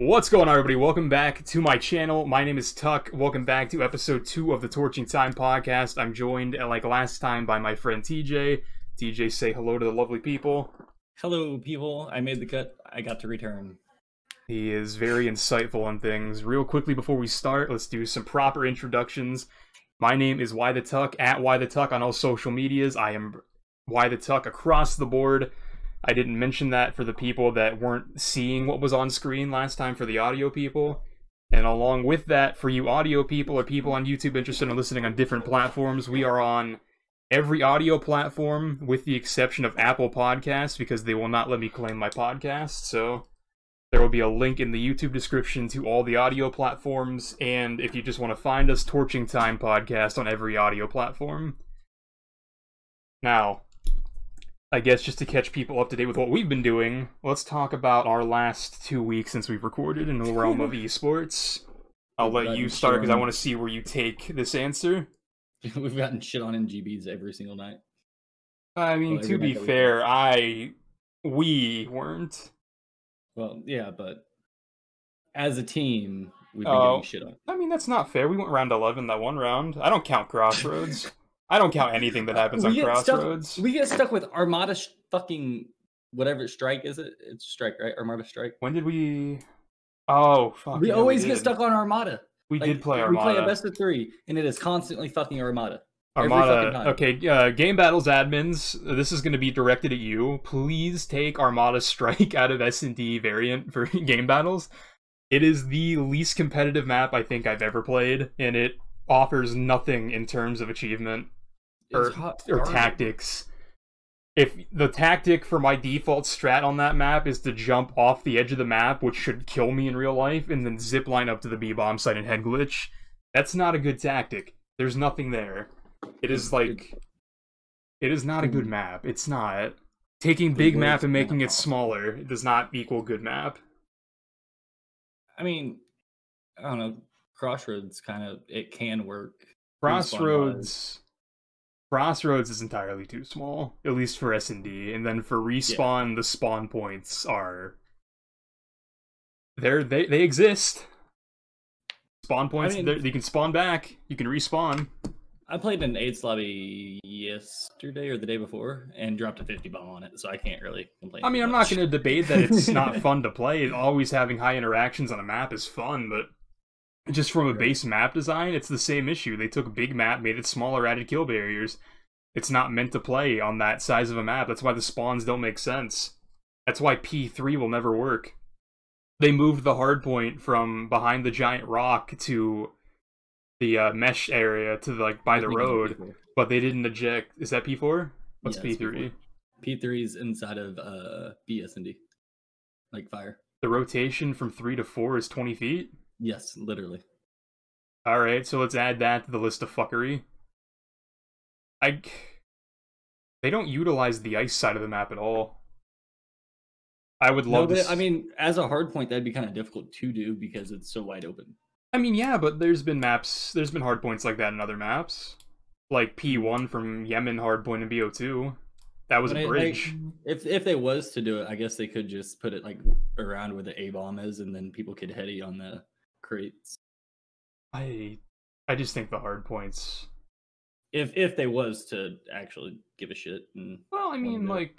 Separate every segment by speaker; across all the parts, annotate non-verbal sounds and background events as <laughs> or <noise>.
Speaker 1: What's going on, everybody? Welcome back to my channel. My name is Tuck. Welcome back to episode two of the Torching Time podcast. I'm joined, uh, like last time, by my friend TJ. TJ, say hello to the lovely people.
Speaker 2: Hello, people. I made the cut. I got to return.
Speaker 1: He is very insightful on things. Real quickly before we start, let's do some proper introductions. My name is Why the Tuck at Why the Tuck on all social medias. I am Why the Tuck across the board. I didn't mention that for the people that weren't seeing what was on screen last time for the audio people. And along with that, for you audio people or people on YouTube interested in listening on different platforms, we are on every audio platform with the exception of Apple Podcasts because they will not let me claim my podcast. So there will be a link in the YouTube description to all the audio platforms. And if you just want to find us, Torching Time Podcast on every audio platform. Now, I guess just to catch people up to date with what we've been doing, let's talk about our last two weeks since we've recorded in the realm of <laughs> esports. I'll let you start because I want to see where you take this answer. <laughs>
Speaker 2: We've gotten shit on NGBs every single night.
Speaker 1: I mean,
Speaker 2: Well,
Speaker 1: to be fair, I we weren't.
Speaker 2: Well, yeah, but as a team, we've been
Speaker 1: Oh.
Speaker 2: getting shit on.
Speaker 1: I mean, that's not fair. We went round eleven that one round. I don't count <laughs> Crossroads. I don't count anything that happens on
Speaker 2: We stuck-
Speaker 1: Crossroads.
Speaker 2: We get stuck with Armada sh- fucking whatever strike is it? It's strike, right? Armada strike.
Speaker 1: When did we? Oh fuck!
Speaker 2: we
Speaker 1: yeah,
Speaker 2: always get stuck on Armada.
Speaker 1: We
Speaker 2: Like,
Speaker 1: did play
Speaker 2: We
Speaker 1: Armada.
Speaker 2: play a best of three, and it is constantly fucking Armada.
Speaker 1: Armada. Okay, uh, Game Battles admins, this is going to be directed at you. Please take Armada Strike <laughs> out of S and D variant for <laughs> Game Battles. It is the least competitive map I think I've ever played, and it offers nothing in terms of achievement or, or tactics. If the tactic for my default strat on that map is to jump off the edge of the map, which should kill me in real life, and then zip line up to the B bomb site and head glitch, that's not a good tactic. There's nothing there. It is like it is not a good
Speaker 2: Mm.
Speaker 1: map. It's not. Taking big map and making it smaller does not equal good map.
Speaker 2: I mean, I don't know. Crossroads kind of it can work.
Speaker 1: Crossroads Crossroads is entirely too small, at least for S and D, and then for respawn, the spawn points are they're they they exist. Spawn points,
Speaker 2: mean-
Speaker 1: they're- you can spawn back, you can respawn.
Speaker 2: I played an AIDS lobby yesterday or the day before and dropped a 50 bomb on it, so I can't really complain.
Speaker 1: I mean, I'm not going to debate that it's not <laughs> fun to play. Always having high interactions on a map is fun, but just from a base map design, it's the same issue. They took a big map, made it smaller, added kill barriers. It's not meant to play on that size of a map. That's why the spawns don't make sense. That's why P3 will never work. They moved the hard point from behind the giant rock to the uh, mesh area to like by the road, but they didn't eject. Is that P4? What's
Speaker 2: Yeah,
Speaker 1: P3?
Speaker 2: P3 is inside of uh BS&D, like fire.
Speaker 1: The rotation from three to four is 20 feet.
Speaker 2: Yes, literally.
Speaker 1: All right, so let's add that to the list of fuckery. I. They don't utilize the ice side of the map at all. I would
Speaker 2: No,
Speaker 1: love
Speaker 2: but
Speaker 1: to.
Speaker 2: I mean, as a hard point, that'd be kind of difficult to do because it's so wide open.
Speaker 1: I mean, yeah, but there's been maps. There's been hard points like that in other maps, like P1 from Yemen hard point in BO2. That was
Speaker 2: But
Speaker 1: a
Speaker 2: I- like,
Speaker 1: bridge.
Speaker 2: if if they was to do it, I guess they could just put it like around where the A bomb is, and then people could heady on the crates.
Speaker 1: I, I just think the hard points.
Speaker 2: If if they was to actually give a shit and
Speaker 1: Well, I mean, like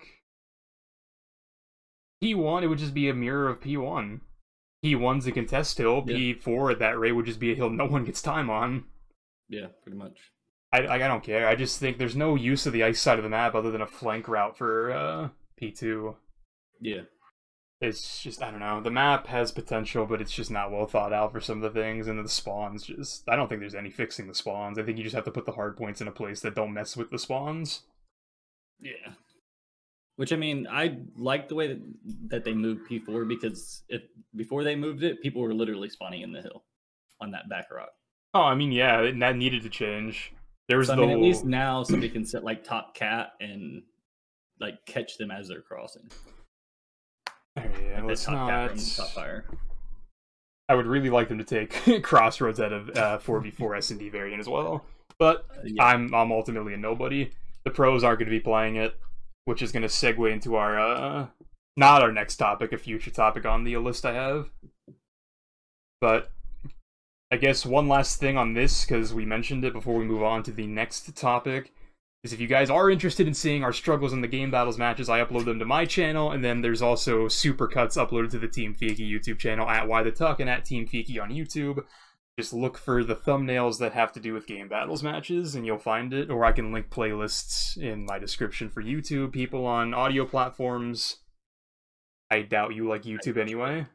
Speaker 1: P1, it would just be a mirror of P1. P1's a contest hill.
Speaker 2: Yeah.
Speaker 1: P4 at that rate would just be a hill no one gets time on.
Speaker 2: yeah, pretty much.
Speaker 1: I I don't care. I just think there's no use of the ice side of the map other than a flank route for uh, P2.
Speaker 2: Yeah.
Speaker 1: It's just I don't know. The map has potential, but it's just not well thought out for some of the things, and the spawns just I don't think there's any fixing the spawns. I think you just have to put the hard points in a place that don't mess with the spawns.
Speaker 2: Yeah. Which I mean, I like the way that, that they moved P4 because if before they moved it, people were literally spawning in the hill on that back rock.
Speaker 1: Oh, I mean, yeah, and that needed to change. There was
Speaker 2: So, I mean, at least now somebody can set like top cat and like catch them as they're crossing.
Speaker 1: Yeah,
Speaker 2: Like the top
Speaker 1: not. I would really like them to take <laughs> Crossroads out of uh, 4v4 S and D variant as well, but
Speaker 2: yeah.
Speaker 1: I'm I'm ultimately a nobody. The pros aren't going to be playing it, which is going to segue into our uh, not our next topic, a future topic on the list I have. But I guess one last thing on this, because we mentioned it before we move on to the next topic, is if you guys are interested in seeing our struggles in the game battles matches, I upload them to my channel, and then there's also supercuts uploaded to the Team Fiki YouTube channel at Why the Tuck and at Team Fiki on YouTube. Just look for the thumbnails that have to do with game battles matches, and you'll find it. Or I can link playlists in my description for YouTube. People on audio platforms, I doubt you like YouTube anyway.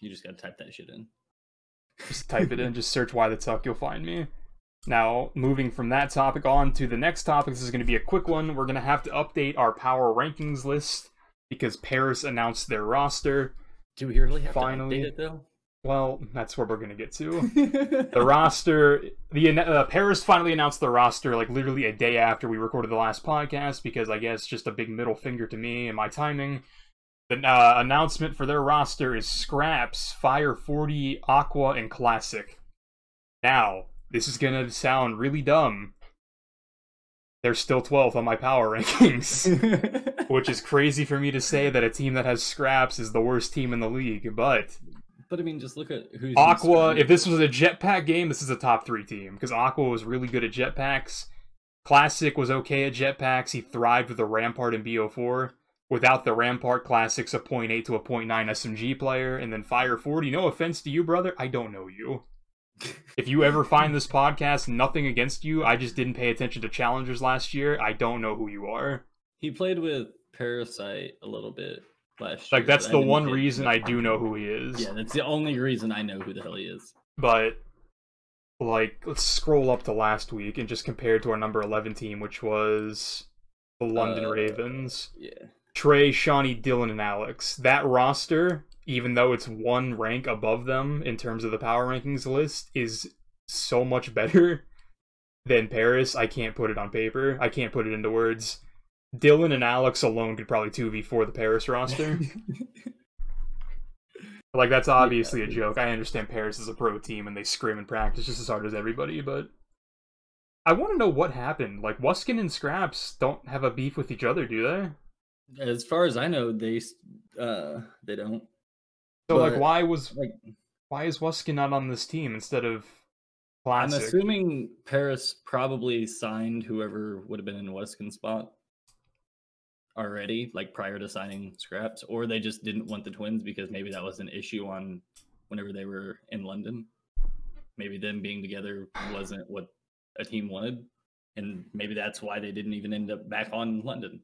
Speaker 2: You just gotta type that shit in.
Speaker 1: Just type it in, <laughs> just search Why the Tuck, you'll find me. Now, moving from that topic on to the next topic, this is going to be a quick one. We're going to have to update our power rankings list because Paris announced their roster.
Speaker 2: Do we really have
Speaker 1: Finally.
Speaker 2: to update it though?
Speaker 1: Well, that's where we're going to get to. <laughs> the roster, the uh, Paris finally announced the roster like literally a day after we recorded the last podcast because I guess just a big middle finger to me and my timing. The uh, announcement for their roster is Scraps, Fire 40, Aqua, and Classic. Now, this is gonna sound really dumb. They're still 12th on my power <laughs> rankings, <laughs> which is crazy for me to say that a team that has Scraps is the worst team in the league. But
Speaker 2: but I mean, just look at who's
Speaker 1: Aqua, if this was a jetpack game, this is a top three team because Aqua was really good at jetpacks. Classic was okay at jetpacks. He thrived with the Rampart and BO4. Without the Rampart, Classic's a 0.8 to a 0.9 SMG player. And then Fire 40, no offense to you, brother, I don't know you. If you ever find this podcast, nothing against you. I just didn't pay attention to challengers last year. I don't know who you are.
Speaker 2: he played with Parasite a little bit last year.
Speaker 1: Like that's the one reason I do know who he is.
Speaker 2: Yeah, that's the only reason I know who the hell he is.
Speaker 1: But like let's scroll up to last week and just compare to our number 11 team which was the London
Speaker 2: Uh,
Speaker 1: Ravens.
Speaker 2: Yeah.
Speaker 1: Trey, Shawnee, Dylan, and Alex. That roster, even though it's one rank above them in terms of the power rankings list, is so much better <laughs> than Paris. I can't put it on paper. I can't put it into words. Dylan and Alex alone could probably 2v4 the Paris roster. <laughs> like, that's obviously a joke. I understand Paris is a pro team and they scrim and practice just as hard as everybody, but. I want to know what happened. Like, Wuskin and Scraps don't have a beef with each other, do they?
Speaker 2: As far as I know, they uh they don't
Speaker 1: So like, why was
Speaker 2: like.
Speaker 1: why is Wuskin not on this team instead of
Speaker 2: I'm assuming Paris probably signed whoever would have been in Wuskin's spot already, like prior to signing Scraps, or they just didn't want the twins because maybe that was an issue on whenever they were in London. Maybe them being together wasn't what a team wanted, and maybe that's why they didn't even end up back on London.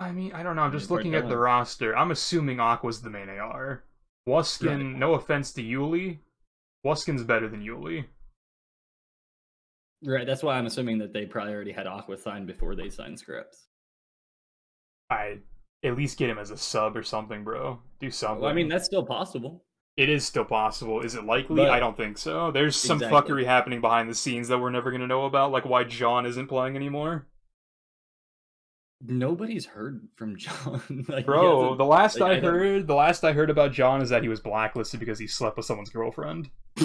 Speaker 1: I mean, I don't know. I'm just looking at the roster. I'm assuming Aqua's the main AR. Wuskin,
Speaker 2: Right.
Speaker 1: no offense to Yuli, Wuskin's better than Yuli.
Speaker 2: Right, that's why I'm assuming that they probably already had Aqua signed before they signed Scraps.
Speaker 1: I at least get him as a sub or something, bro. Do something.
Speaker 2: Well, I mean, that's still possible.
Speaker 1: it is still possible. Is it likely?
Speaker 2: But-
Speaker 1: I don't think so. There's some
Speaker 2: Exactly.
Speaker 1: fuckery happening behind the scenes that we're never gonna know about, like why John isn't playing anymore.
Speaker 2: Nobody's heard from John. <laughs> like,
Speaker 1: Bro, the last
Speaker 2: like,
Speaker 1: I
Speaker 2: I
Speaker 1: heard, the last I heard about John is that he was blacklisted because he slept with someone's girlfriend. <laughs>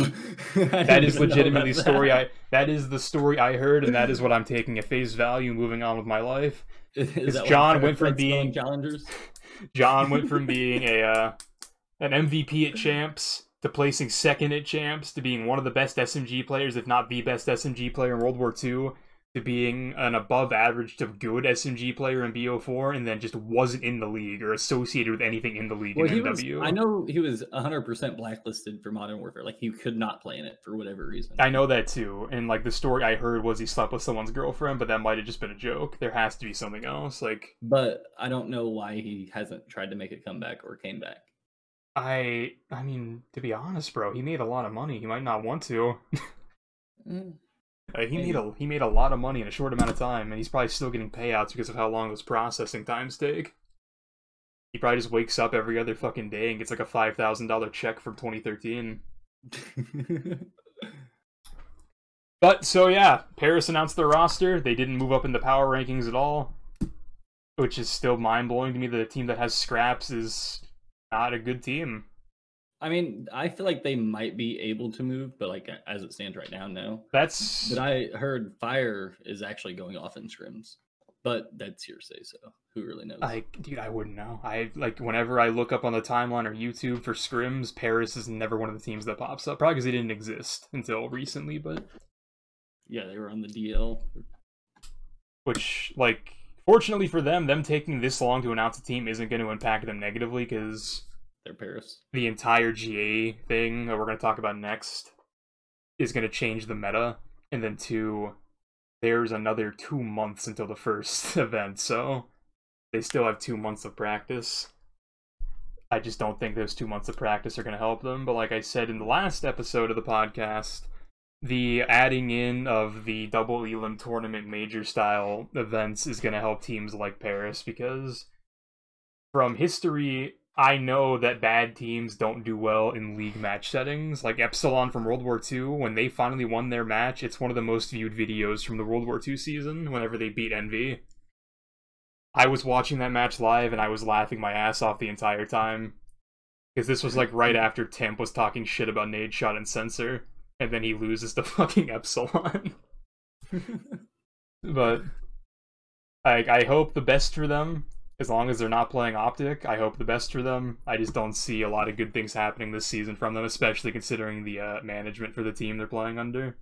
Speaker 1: That is legitimately story
Speaker 2: that.
Speaker 1: I that is the story I heard and that is what I'm taking at face value moving on with my life. <laughs>
Speaker 2: Is
Speaker 1: Because John went from being-
Speaker 2: challengers.
Speaker 1: John went from being a uh, an MVP at champs to placing second at champs to being one of the best SMG players, if not the best SMG player in World War II, to being an above average to good SMG player in BO4, and then just wasn't in the league or associated with anything in the league
Speaker 2: Well,
Speaker 1: in
Speaker 2: he was. I know he was 100 percent blacklisted for Modern Warfare. Like he could not play in it for whatever reason.
Speaker 1: I know that too, and like the story I heard was he slept with someone's girlfriend, but that might have just been a joke. There has to be something else. Like
Speaker 2: But I don't know why he hasn't tried to make a comeback or came back.
Speaker 1: I, I mean, to be honest, bro, he made a lot of money. He might not want to. <laughs>
Speaker 2: Mm.
Speaker 1: Uh, he made a he made a lot of money in a short amount of time, and he's probably still getting payouts because of how long those processing times take. He probably just wakes up every other fucking day and gets like a five thousand dollar check from 2013. <laughs> But so yeah, Paris announced their roster. They didn't move up in the power rankings at all, which is still mind blowing to me that a team that has scraps is not a good team.
Speaker 2: I mean, I feel like they might be able to move, but like as it stands right now, no.
Speaker 1: That's
Speaker 2: But I heard Fire is actually going off in scrims. but that's hearsay, so who really knows?
Speaker 1: Like, dude, I wouldn't know. I like whenever I look up on the timeline or YouTube for scrims, Paris is never one of the teams that pops up. Probably because they didn't exist until recently, but
Speaker 2: yeah, they were on the DL.
Speaker 1: Which, like, fortunately for them, them taking this long to announce a team isn't going to impact them negatively because
Speaker 2: they're Paris.
Speaker 1: The entire GA thing that we're going to talk about next is going to change the meta, and then two, there's another two months until the first <laughs> event, so they still have two months of practice. I just don't think those two months of practice are going to help them. But like I said in the last episode of the podcast, the adding in of the double elim tournament major style events is going to help teams like Paris because from history, I know that bad teams don't do well in league match settings. Like Epsilon from World War II, when they finally won their match, it's one of the most viewed videos from the World War II season whenever they beat Envy. I was watching that match live and I was laughing my ass off the entire time. Because this was like right after Temp was talking shit about Nadeshot and Censor, and then he loses to <laughs> fucking Epsilon. <laughs> but I I hope the best for them as long as they're not playing Optic, I hope the best for them. I just don't see a lot of good things happening this season from them, especially considering the uh, management for the team they're playing under.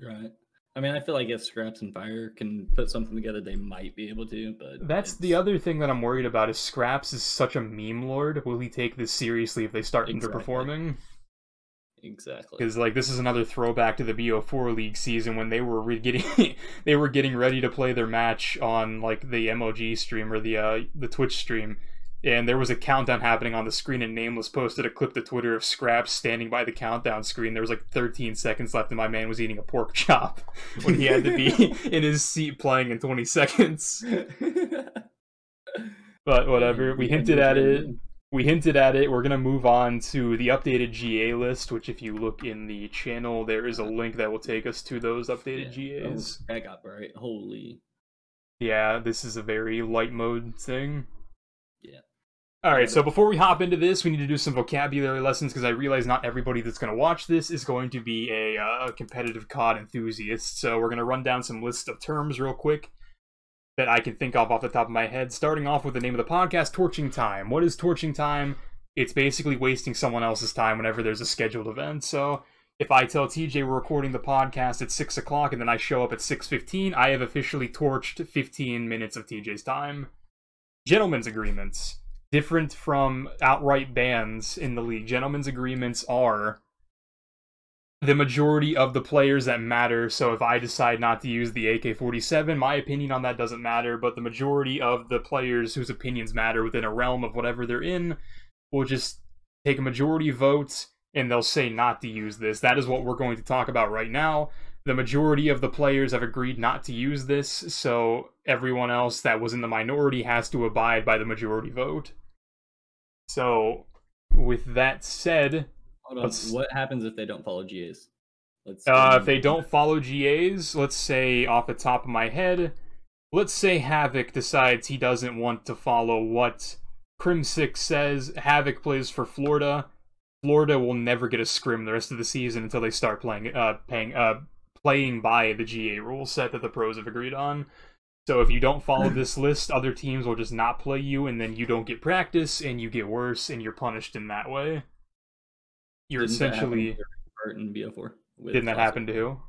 Speaker 2: Right. I mean, I feel like if Scraps and Fire can put something together, they might be able to. But
Speaker 1: that's
Speaker 2: it's...
Speaker 1: the other thing that I'm worried about. Is Scraps is such a meme lord? Will he take this seriously if they start exactly. underperforming?
Speaker 2: Exactly.
Speaker 1: Because like this is another throwback to the BO4 league season when they were re- getting <laughs> they were getting ready to play their match on like the MLG stream or the uh, the Twitch stream, and there was a countdown happening on the screen. And Nameless posted a clip to Twitter of Scraps standing by the countdown screen. There was like 13 seconds left, and my man was eating a pork chop <laughs> when he had to be <laughs> in his seat playing in 20 seconds. but whatever, we hinted at it we hinted at it. We're gonna move on to the updated GA list, which if you look in the channel, there is a link that will take us to those updated yeah. GAs.
Speaker 2: Oh, I got right. Holy.
Speaker 1: Yeah, this is a very light mode thing.
Speaker 2: Yeah.
Speaker 1: All right, so before we hop into this, we need to do some vocabulary lessons because I realize not everybody that's going to watch this is going to be a uh, competitive COD enthusiast. So we're going to run down some lists of terms real quick that I can think of off the top of my head. Starting off with the name of the podcast, Torching Time. What is Torching Time? It's basically wasting someone else's time whenever there's a scheduled event. So if I tell TJ we're recording the podcast at six o'clock and then I show up at six fifteen, I have officially torched fifteen minutes of TJ's time. Gentlemen's agreements. Different from outright bans in the league. Gentlemen's agreements are the majority of the players that matter. So if I decide not to use the AK 47, my opinion on that doesn't matter, but the majority of the players whose opinions matter within a realm of whatever they're in will just take a majority vote and they'll say not to use this. That is what we're going to talk about right now. The majority of the players have agreed not to use this, so everyone else that was in the minority has to abide by the majority vote. So, with that said,
Speaker 2: what happens if they don't follow GAs?
Speaker 1: Let's uh, if they don't follow GAs, let's say off the top of my head, let's say Havoc decides he doesn't want to follow what Crimsix says. Havoc plays for Florida. Florida will never get a scrim the rest of the season until they start playing uh paying uh playing by the GA rule set that the pros have agreed on. So if you don't follow <clears throat> this list, other teams will just not play you, and then you don't get practice, and you get worse, and you're punished in that way you're didn't essentially
Speaker 2: that in BO4.
Speaker 1: Didn't that happen to who?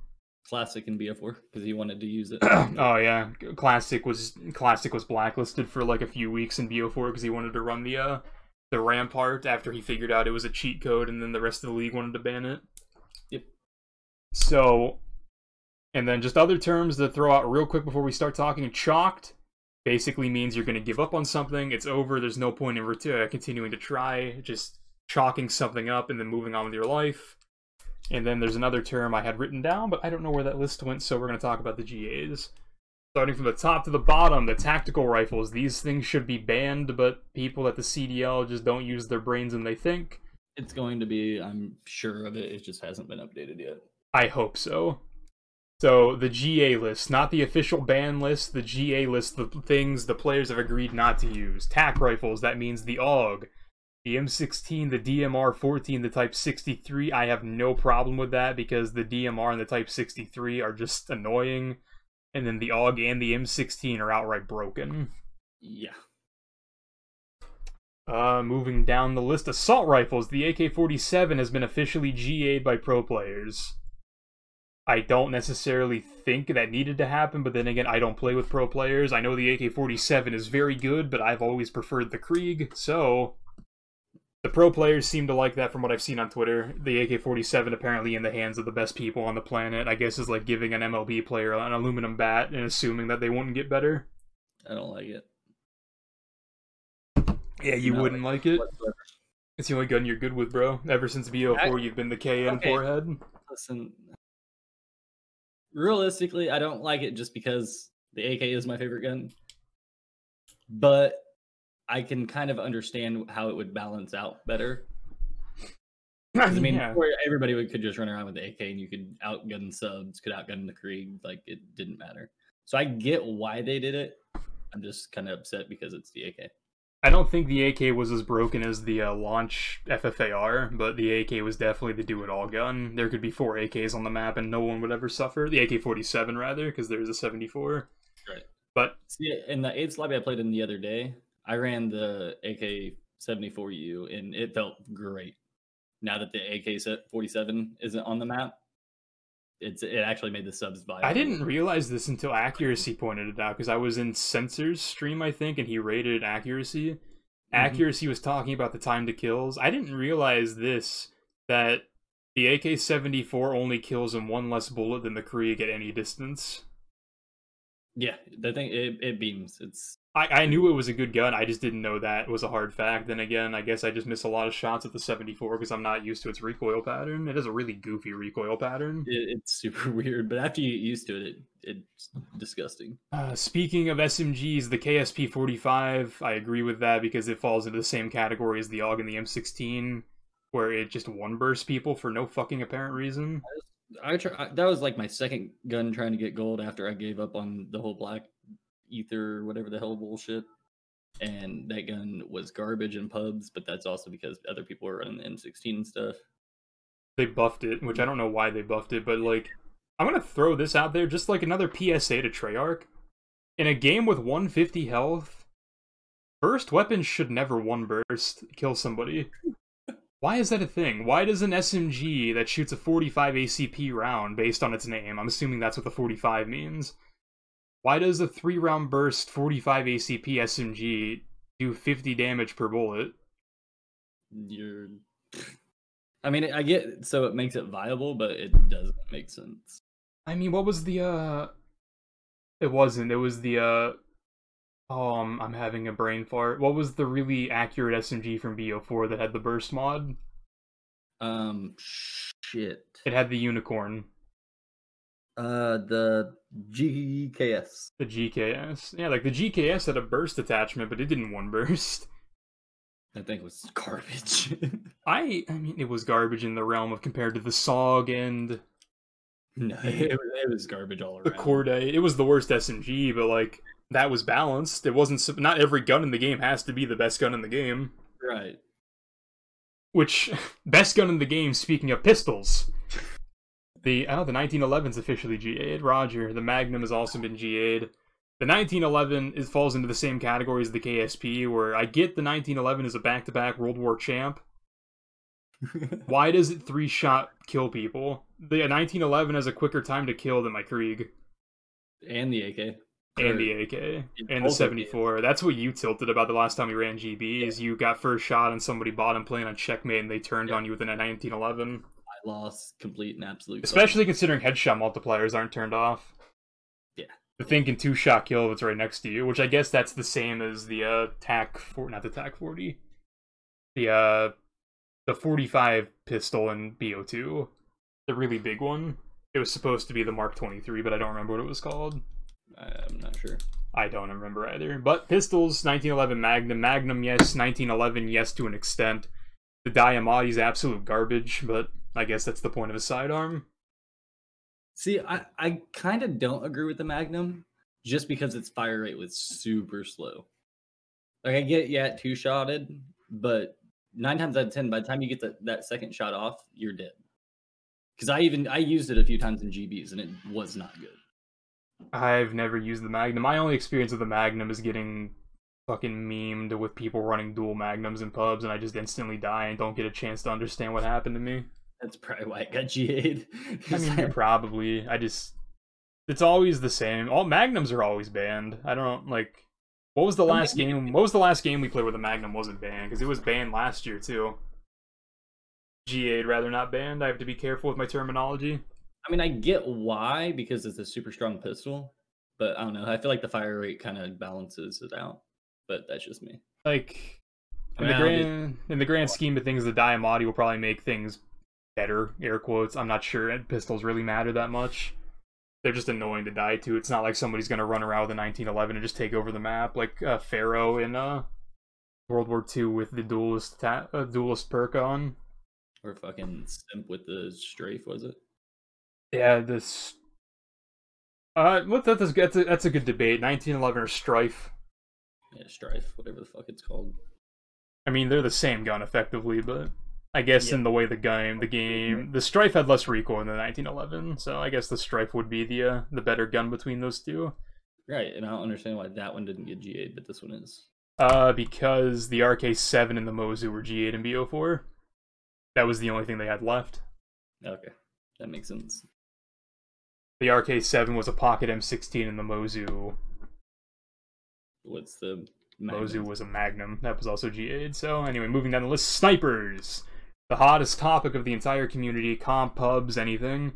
Speaker 2: Classic in BO4 because he wanted to use it. <clears throat>
Speaker 1: oh yeah, Classic was Classic was blacklisted for like a few weeks in BO4 because he wanted to run the uh the Rampart after he figured out it was a cheat code, and then the rest of the league wanted to ban it.
Speaker 2: Yep.
Speaker 1: So, and then just other terms to throw out real quick before we start talking. Chalked basically means you're going to give up on something. It's over. There's no point in uh, continuing to try. Just chalking something up and then moving on with your life. And then there's another term I had written down, but I don't know where that list went, so we're going to talk about the GAs. Starting from the top to the bottom, the tactical rifles. These things should be banned, but people at the CDL just don't use their brains and they think.
Speaker 2: It's going to be, I'm sure of it, it just hasn't been updated yet.
Speaker 1: I hope so. So the GA list, not the official ban list, the GA list, the things the players have agreed not to use. Tac rifles, that means the AUG, the M16, the DMR14, the Type 63, I have no problem with that because the DMR and the Type 63 are just annoying. and then the AUG and the M16 are outright broken.
Speaker 2: Yeah.
Speaker 1: Uh, moving down the list, assault rifles. The AK-47 has been officially GA'd by pro players. I don't necessarily think that needed to happen, but then again, I don't play with pro players. I know the AK-47 is very good, but I've always preferred the Krieg, so the pro players seem to like that from what I've seen on Twitter. The AK-47 apparently in the hands of the best people on the planet, I guess is like giving an MLB player an aluminum bat and assuming that they wouldn't get better.
Speaker 2: I don't like it.
Speaker 1: Yeah, you wouldn't like it.
Speaker 2: Whatsoever.
Speaker 1: It's the only gun you're good with, bro. Ever since BO4,
Speaker 2: I-
Speaker 1: you've been the KN
Speaker 2: Okay.
Speaker 1: forehead.
Speaker 2: Listen, realistically, I don't like it just because the AK is my favorite gun. But I can kind of understand how it would balance out better. <laughs> I mean,
Speaker 1: yeah.
Speaker 2: everybody would, could just run around with the AK and you could outgun subs, could outgun the Krieg, like it didn't matter. So I get why they did it. I'm just kind of upset because it's the AK.
Speaker 1: I don't think the AK was as broken as the uh, launch FFAR, but the AK was definitely the do-it-all gun. There could be four AKs on the map, and no one would ever suffer. The AK-47, rather, because there's a 74.
Speaker 2: Right.
Speaker 1: But
Speaker 2: See, in the AIDS lobby I played in the other day, I ran the AK 74U and it felt great. Now that the AK 47 isn't on the map, it's it actually made the subs viable.
Speaker 1: I didn't realize this until Accuracy pointed it out, because I was in Censor's stream, I think, and he rated Accuracy. Mm-hmm. Accuracy was talking about the time to kills. I didn't realize this, that the AK-74 only kills in one less bullet than the Krieg at any distance.
Speaker 2: Yeah, the thing it, it beams. It's
Speaker 1: I, I knew it was a good gun. I just didn't know that was a hard fact. Then again, I guess I just miss a lot of shots at the 74 because I'm not used to its recoil pattern. It has a really goofy recoil pattern.
Speaker 2: it, it's super <laughs> weird, but after you get used to it, it it's disgusting.
Speaker 1: Uh, speaking of SMGs, the KSP 45, I agree with that because it falls into the same category as the AUG and the M16, where it just one bursts people for no fucking apparent reason.
Speaker 2: I, try, I that was like my second gun trying to get gold after I gave up on the whole black ether whatever the hell bullshit. And that gun was garbage in pubs, but that's also because other people were running the M16 and stuff.
Speaker 1: They buffed it, which I don't know why they buffed it, but like, I'm gonna throw this out there just like another PSA to Treyarch. In a game with 150 health, burst weapons should never one burst kill somebody. Why is that a thing? Why does an SMG that shoots a 45 ACP round based on its name, I'm assuming that's what the 45 means, why does a 3 round burst 45 ACP SMG do 50 damage per bullet?
Speaker 2: You're I mean, I get so it makes it viable, but it doesn't make sense.
Speaker 1: I mean, what was the uh it wasn't. It was the uh Oh, I'm, I'm having a brain fart. What was the really accurate SMG from BO4 that had the burst mod?
Speaker 2: Um shit.
Speaker 1: It had the unicorn,
Speaker 2: Uh the GKS.
Speaker 1: the GKS. Yeah, like the GKS had a burst attachment, but it didn't one burst. <laughs>
Speaker 2: I think it was garbage. <laughs>
Speaker 1: I I mean, it was garbage in the realm of compared to the Saug and
Speaker 2: no, <laughs> it was, it was garbage all around.
Speaker 1: the Corday. It was the worst SMG, but like that was balanced. It wasn't not every gun in the game has to be the best gun in the game.
Speaker 2: Right.
Speaker 1: Which best gun in the game? Speaking of pistols, the oh the 1911's officially GA'd. Roger. The Magnum has also been GA'd. The 1911 is falls into the same category as the KSP, where I get the 1911 is a back-to-back World War champ. <laughs> Why does it three shot kill people? The 1911 has a quicker time to kill than my Krieg
Speaker 2: and the AK.
Speaker 1: and the AK and the
Speaker 2: both of
Speaker 1: 74. That's what you tilted about the last time we ran GB. Is you got first shot and somebody bottom playing on checkmate and they turned
Speaker 2: Yeah.
Speaker 1: on you with a 1911.
Speaker 2: I lost complete and absolute.
Speaker 1: Especially considering headshot multipliers aren't turned off.
Speaker 2: Yeah.
Speaker 1: The thing can two shot kill if it's right next to you, which I guess that's the same as the uh TAC for not the TAC 40. The uh the 45 pistol in BO2. The really big one. It was supposed to be the Mark 23, but I don't remember what it was called.
Speaker 2: I'm not sure.
Speaker 1: I don't remember either. But pistols, 1911 Magnum. Magnum, yes. 1911, yes, to an extent. The Diamatti's absolute garbage, but I guess that's the point of a sidearm.
Speaker 2: See, I, I kind of don't agree with the Magnum just because its fire rate was super slow. Like I get yeah, two shotted, but nine times out of ten, by the time you get the, that second shot off, you're dead. Because I even I used it a few times in GBs and it was not good.
Speaker 1: I've never used the Magnum. My only experience with the Magnum is getting fucking memed with people running dual Magnums in pubs, and I just instantly die and don't get a chance to understand what happened to me.
Speaker 2: That's probably why it got GA'd. <laughs>
Speaker 1: I mean, probably. I just. It's always the same. All Magnums are always banned. I don't like. What was the last game? What was the last game we played where the Magnum wasn't banned? Because it was banned last year too. GA'd rather not banned. I have to be careful with my terminology.
Speaker 2: I mean, I get why because it's a super strong pistol, but I don't know. I feel like the fire rate kind of balances it out. But that's just me.
Speaker 1: Like in the grand in the grand scheme of things, the Diamatti will probably make things better. Air quotes. I'm not sure pistols really matter that much. They're just annoying to die to. It's not like somebody's gonna run around with a 1911 and just take over the map like uh, Pharaoh in uh, World War II with the duelist ta- uh, duelist perk on.
Speaker 2: Or fucking simp with the strafe, was it?
Speaker 1: Yeah, this. Uh, what that is that's a, that's a good debate. 1911 or Strife.
Speaker 2: Yeah, Strife, whatever the fuck it's called.
Speaker 1: I mean, they're the same gun effectively, but I guess yeah. in the way the game, the game, the Strife had less recoil in the 1911, so I guess the Strife would be the uh, the better gun between those two.
Speaker 2: Right, and I don't understand why that one didn't get GA'd, but this one is.
Speaker 1: Uh, because the RK7 and the Mozu were GA'd and BO4. That was the only thing they had left.
Speaker 2: Okay, that makes sense.
Speaker 1: The RK7 was a pocket M16, and the Mozu.
Speaker 2: What's the
Speaker 1: Magnum? Mozu was a Magnum. That was also GA'd. So anyway, moving down the list, snipers. The hottest topic of the entire community, comp, pubs, anything.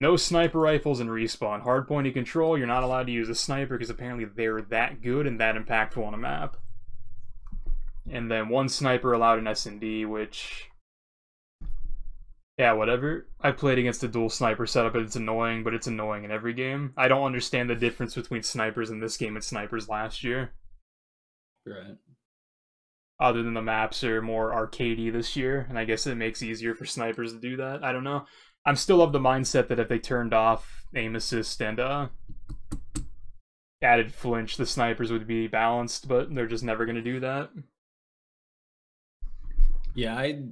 Speaker 1: No sniper rifles in respawn. Hardpoint control, you're not allowed to use a sniper because apparently they're that good and that impactful on a map. And then one sniper allowed in S&D, which yeah, whatever. I played against a dual sniper setup, and it's annoying, but it's annoying in every game. I don't understand the difference between snipers in this game and snipers last year.
Speaker 2: Right.
Speaker 1: Other than the maps are more arcadey this year, and I guess it makes easier for snipers to do that. I don't know. I'm still of the mindset that if they turned off aim assist and uh added flinch, the snipers would be balanced, but they're just never gonna do that.
Speaker 2: Yeah, I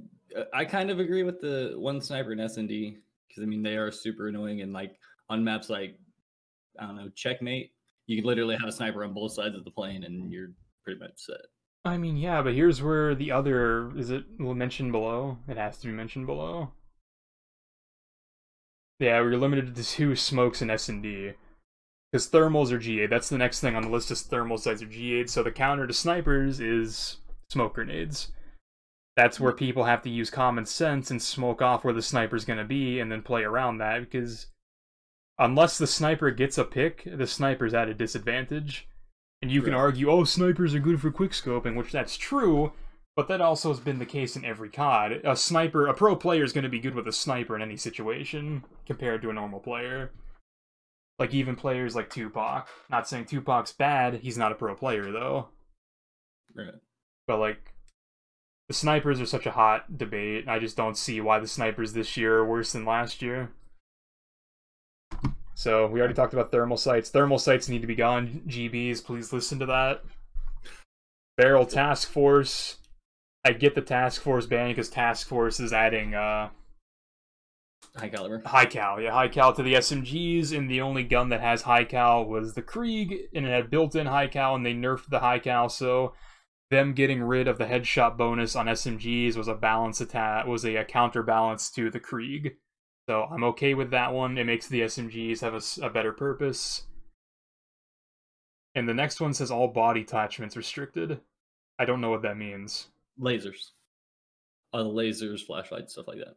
Speaker 2: I kind of agree with the one sniper in S and D because I mean they are super annoying and like on maps like I don't know checkmate, you can literally have a sniper on both sides of the plane and you're pretty much set.
Speaker 1: I mean, yeah, but here's where the other is it mentioned below. It has to be mentioned below. Yeah, we're limited to two smokes in S and D. Because thermals are GA. That's the next thing on the list is thermal sites are GA. So the counter to snipers is smoke grenades that's where people have to use common sense and smoke off where the sniper's going to be and then play around that because unless the sniper gets a pick, the sniper's at a disadvantage. And you can argue, oh, snipers are good for quickscoping, which that's true, but that also has been the case in every COD. A sniper, a pro player is going to be good with a sniper in any situation compared to a normal player. Like even players like Tupac. Not saying Tupac's bad, he's not a pro player though.
Speaker 2: Right.
Speaker 1: But like the snipers are such a hot debate. I just don't see why the snipers this year are worse than last year. So we already talked about thermal sights. Thermal sights need to be gone. GBs, please listen to that. Barrel Task Force. I get the Task Force ban because Task Force is adding uh
Speaker 2: high caliber.
Speaker 1: High cal, yeah, high cal to the SMGs, and the only gun that has high cal was the Krieg, and it had built-in high cal, and they nerfed the high cal, so them getting rid of the headshot bonus on SMGs was a balance attack was a, a counterbalance to the Krieg. So I'm okay with that one. It makes the SMGs have a, a better purpose. And the next one says all body attachments restricted. I don't know what that means.
Speaker 2: Lasers. Uh, lasers, flashlights, stuff like that.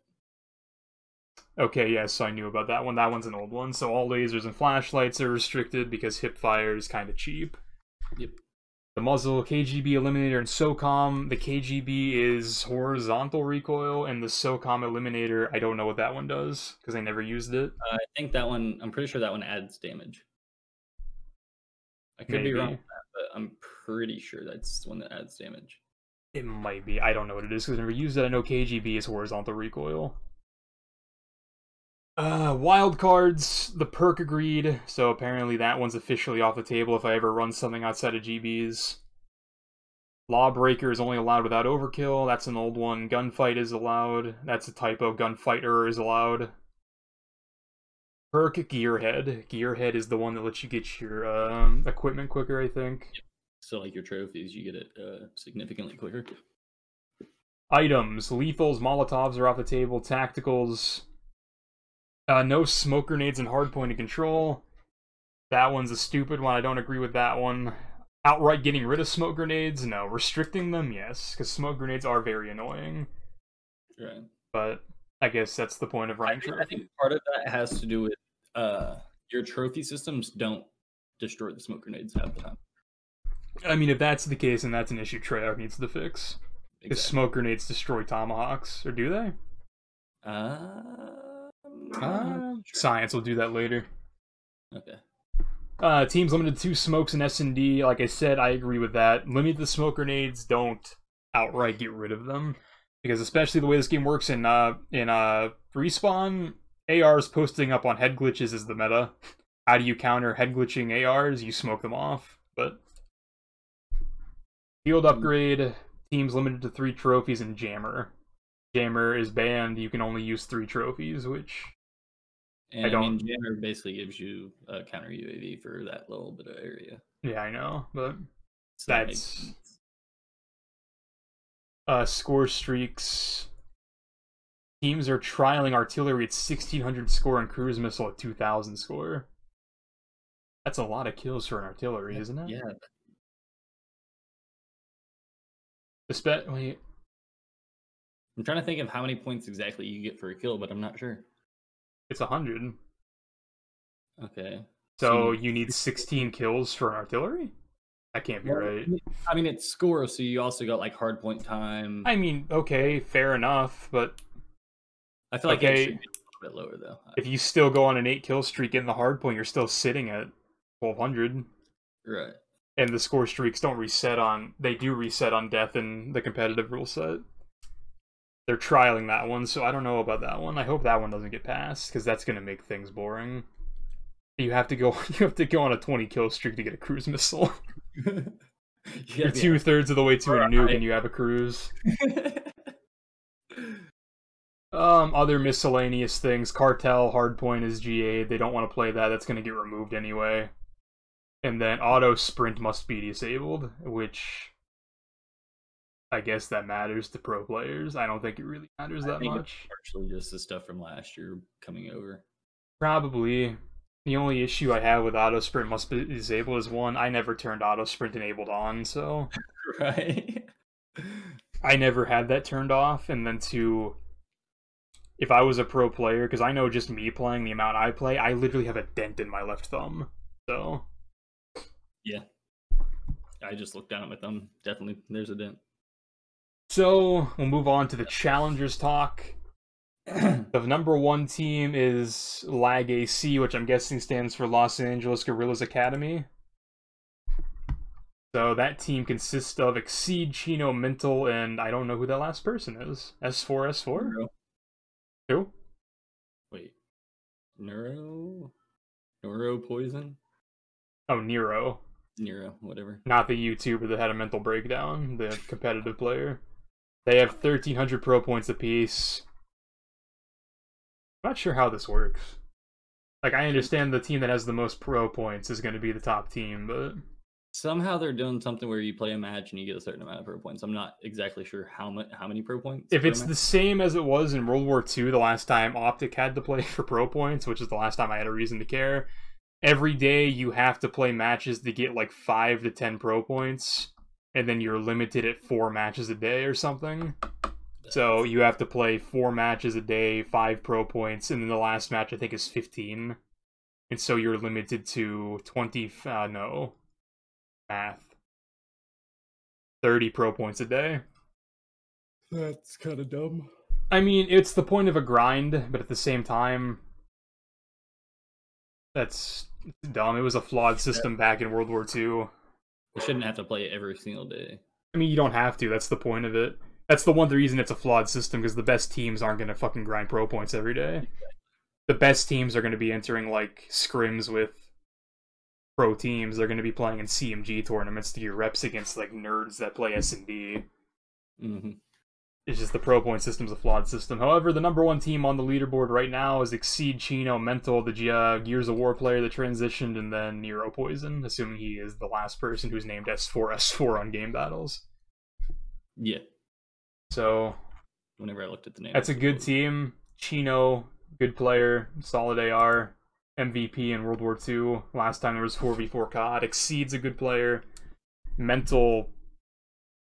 Speaker 1: Okay, yes, so I knew about that one. That one's an old one. So all lasers and flashlights are restricted because hip fire is kind of cheap.
Speaker 2: Yep
Speaker 1: the muzzle, KGB Eliminator, and SOCOM. The KGB is horizontal recoil, and the SOCOM Eliminator, I don't know what that one does because I never used it.
Speaker 2: Uh, I think that one, I'm pretty sure that one adds damage. I could Maybe. be wrong, that, but I'm pretty sure that's the one that adds damage.
Speaker 1: It might be. I don't know what it is because I never used it. I know KGB is horizontal recoil. Uh, wild cards, the perk agreed, so apparently that one's officially off the table if I ever run something outside of GBs. Lawbreaker is only allowed without overkill, that's an old one. Gunfight is allowed, that's a typo. Gunfighter is allowed. Perk Gearhead. Gearhead is the one that lets you get your um, equipment quicker, I think.
Speaker 2: So like your trophies, you get it uh, significantly quicker.
Speaker 1: Items. Lethals, Molotovs are off the table. Tacticals. Uh, no smoke grenades and hardpoint control. That one's a stupid one. I don't agree with that one. Outright getting rid of smoke grenades? No. Restricting them? Yes. Because smoke grenades are very annoying.
Speaker 2: Right.
Speaker 1: But I guess that's the point of
Speaker 2: I think, I think part of that has to do with uh, your trophy systems don't destroy the smoke grenades half the time.
Speaker 1: I mean, if that's the case, then that's an issue Treyarch needs to fix. Because
Speaker 2: Exactly.
Speaker 1: smoke grenades destroy tomahawks. Or do they?
Speaker 2: Uh,
Speaker 1: Uh, Science will do that later.
Speaker 2: okay.
Speaker 1: Uh, teams limited to two smokes and S and D. Like I said, I agree with that. Limit the smoke grenades. Don't outright get rid of them, because especially the way this game works in uh in uh respawn, ARs posting up on head glitches is the meta. How do you counter head glitching ARs? You smoke them off. But field upgrade. Teams limited to three trophies and jammer. Jammer is banned. You can only use three trophies, which
Speaker 2: And I,
Speaker 1: don't-
Speaker 2: mean, Jammer basically gives you a counter UAV for that little bit of area.
Speaker 1: yeah, I know, but
Speaker 2: So
Speaker 1: That's-
Speaker 2: sense.
Speaker 1: uh, score streaks. Teams are trialing artillery at 1600 score and cruise missile at 2000 score. That's a lot of kills for an artillery, isn't it?
Speaker 2: Yeah,
Speaker 1: Espe- wait,
Speaker 2: I'm trying to think of how many points exactly you get for a kill, but I'm not sure.
Speaker 1: it's 100.
Speaker 2: Okay.
Speaker 1: So
Speaker 2: you-
Speaker 1: you need 16 kills for an artillery? That can't be
Speaker 2: Well,
Speaker 1: right.
Speaker 2: I mean, it's score, so you also got like hard point time. I,
Speaker 1: mean, okay, fair enough, but I
Speaker 2: feel like
Speaker 1: okay.
Speaker 2: it should be a little bit lower though.
Speaker 1: if you still go on an 8 kill streak in the hard point, you're still sitting at 1200.
Speaker 2: Right.
Speaker 1: and the score streaks don't reset on they do reset on death in the competitive rule set they're trialing that one so i don't know about that one. I hope that one doesn't get passed because that's going to make things boring. You have to go <laughs> you have to go on a 20 kill streak to get a cruise missile. <laughs> <laughs>
Speaker 2: Yeah,
Speaker 1: you're two-thirds of the way to a nuke and you have a cruise. Um other miscellaneous things. Cartel hardpoint is ga they don't want to play that. That's going to get removed anyway. And then auto sprint must be disabled which i guess that matters to pro players i don't think it really matters
Speaker 2: I
Speaker 1: that
Speaker 2: think it's
Speaker 1: much
Speaker 2: Partially just the stuff from last year coming over.
Speaker 1: probably the only issue i have with auto sprint must be disabled is one i never turned auto sprint enabled on so <laughs>
Speaker 2: Right.
Speaker 1: I never had that turned off, and then two, if I was a pro player, because I know just me playing the amount I play, I literally have a dent in my left thumb. So Yeah.
Speaker 2: I just looked down at my thumb. Definitely, there's a dent.
Speaker 1: So we'll move on to the challengers talk. <clears throat> The number one team is Lag AC, which I'm guessing stands for Los Angeles Guerrillas Academy. So that team consists of Exceed, Chino, Mental, and I don't know who that last person is. S4, S4?
Speaker 2: Neuro.
Speaker 1: Who?
Speaker 2: Wait. Neuro? Neuro poison?
Speaker 1: Oh, Nero.
Speaker 2: Nero, whatever.
Speaker 1: Not the YouTuber that had a mental breakdown, the competitive player. They have 1,300 pro points apiece. I'm not sure how this works. Like, I understand the team that has the most pro points is going to be the top team, but
Speaker 2: Somehow they're doing something where you play a match and you get a certain amount of pro points. I'm not exactly sure how much, how many pro points.
Speaker 1: if it's the same as it was in World War II, the last time Optic had to play <laughs> for pro points, which is the last time I had a reason to care, every day you have to play matches to get like 5 to 10 pro points, and then you're limited at 4 matches a day or something. So you have to play four matches a day, five pro points, and then the last match I think is fifteen, and so you're limited to twenty. Uh, no, math. Thirty pro points a day.
Speaker 2: that's kind of dumb.
Speaker 1: I mean, it's the point of a grind, but at the same time, that's dumb. It was a flawed system back in World War II.
Speaker 2: You shouldn't have to play it every single day.
Speaker 1: I mean, you don't have to. That's the point of it. That's the one reason it's a flawed system because the best teams aren't going to fucking grind pro points every day. The best teams are going to be entering like scrims with pro teams. They're going to be playing in CMG tournaments to get reps against like nerds that play S and D. It's just the pro point system's a flawed system. However, the number one team on the leaderboard right now is Exceed Chino Mental, the uh, Gears of War player that transitioned, and then Nero Poison, assuming he is the last person who's named S4 S4 on Game Battles.
Speaker 2: Yeah.
Speaker 1: So
Speaker 2: Whenever I looked at the name,
Speaker 1: that's a good team. Chino, good player, solid AR, MVP in World War II. Last time there was 4v4 COD. Exceeds a good player. Mental,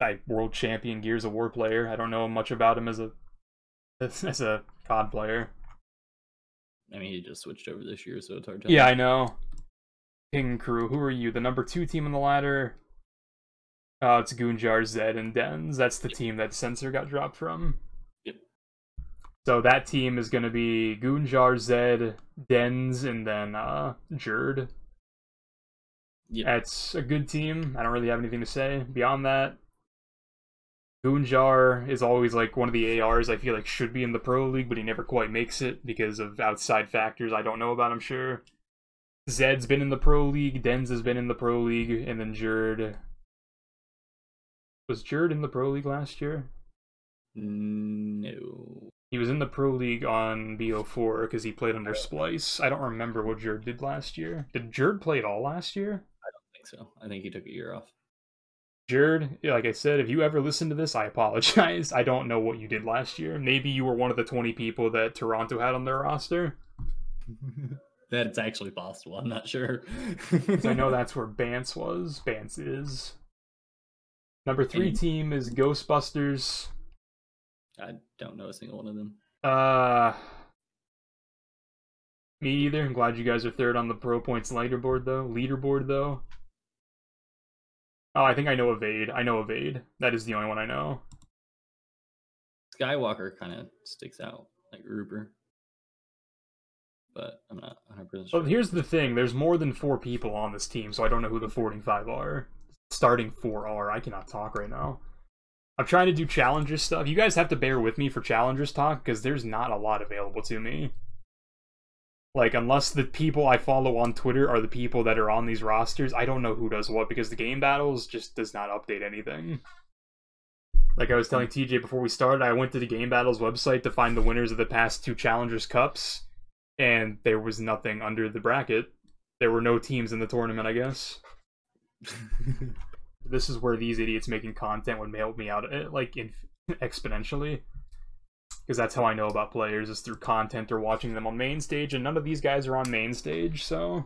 Speaker 1: like world champion Gears of War player. I don't know much about him as a <laughs> as a COD player.
Speaker 2: I mean, he just switched over this year, so it's hard to.
Speaker 1: Yeah, I know. King Crew, who are you? The number two team on the ladder. Uh, it's Goonjar, Zed, and Dens. That's the team that Censor got dropped from.
Speaker 2: Yep.
Speaker 1: So that team is going to be Goonjar, Zed, Dens, and then uh, Jurd.
Speaker 2: Yep.
Speaker 1: That's a good team. I don't really have anything to say beyond that. Goonjar is always like one of the ARs I feel like should be in the Pro League, but he never quite makes it because of outside factors I don't know about, I'm sure. Zed's been in the Pro League, Dens has been in the Pro League, and then Jurd. Was Jurd in the Pro League last year?
Speaker 2: No.
Speaker 1: He was in the Pro League on BO4 because he played under Splyce. I don't remember what Jurd did last year. Did Jurd play at all last year?
Speaker 2: I don't think so. I think he took a year off.
Speaker 1: Jurd, like I said, if you ever listen to this, I <laughs> apologize. I don't know what you did last year. Maybe you were one of the 20 people that Toronto had on their roster. <laughs>
Speaker 2: That's actually possible. I'm not sure.
Speaker 1: I know <laughs> that's where Bance was. Bance is. Number three
Speaker 2: And-
Speaker 1: team is Ghostbusters.
Speaker 2: I don't know a single one of them.
Speaker 1: Uh, me either. I'm glad you guys are third on the pro points leaderboard though. Leaderboard though. Oh, I think I know Evade. I know Evade. That is the only one I know.
Speaker 2: Skywalker kind of sticks out, like Rupert. But I'm not 100% sure.
Speaker 1: Well, here's the thing. There's more than four people on this team, so I don't know who the 45 are. Starting four are. I cannot talk right now. I'm trying to do Challengers stuff. You guys have to bear with me for Challengers talk because there's not a lot available to me. Like, unless the people I follow on Twitter are the people that are on these rosters, I don't know who does what because the game battles just does not update anything. Like I was telling TJ before we started, I went to the Game Battles website to find the winners of the past two Challengers Cups, and there was nothing under the bracket. There were no teams in the tournament, I guess. <laughs> This is where these idiots making content would help me out, eh, like in, <laughs> exponentially, because that's how I know about players is through content or watching them on main stage, and none of these guys are on main stage, so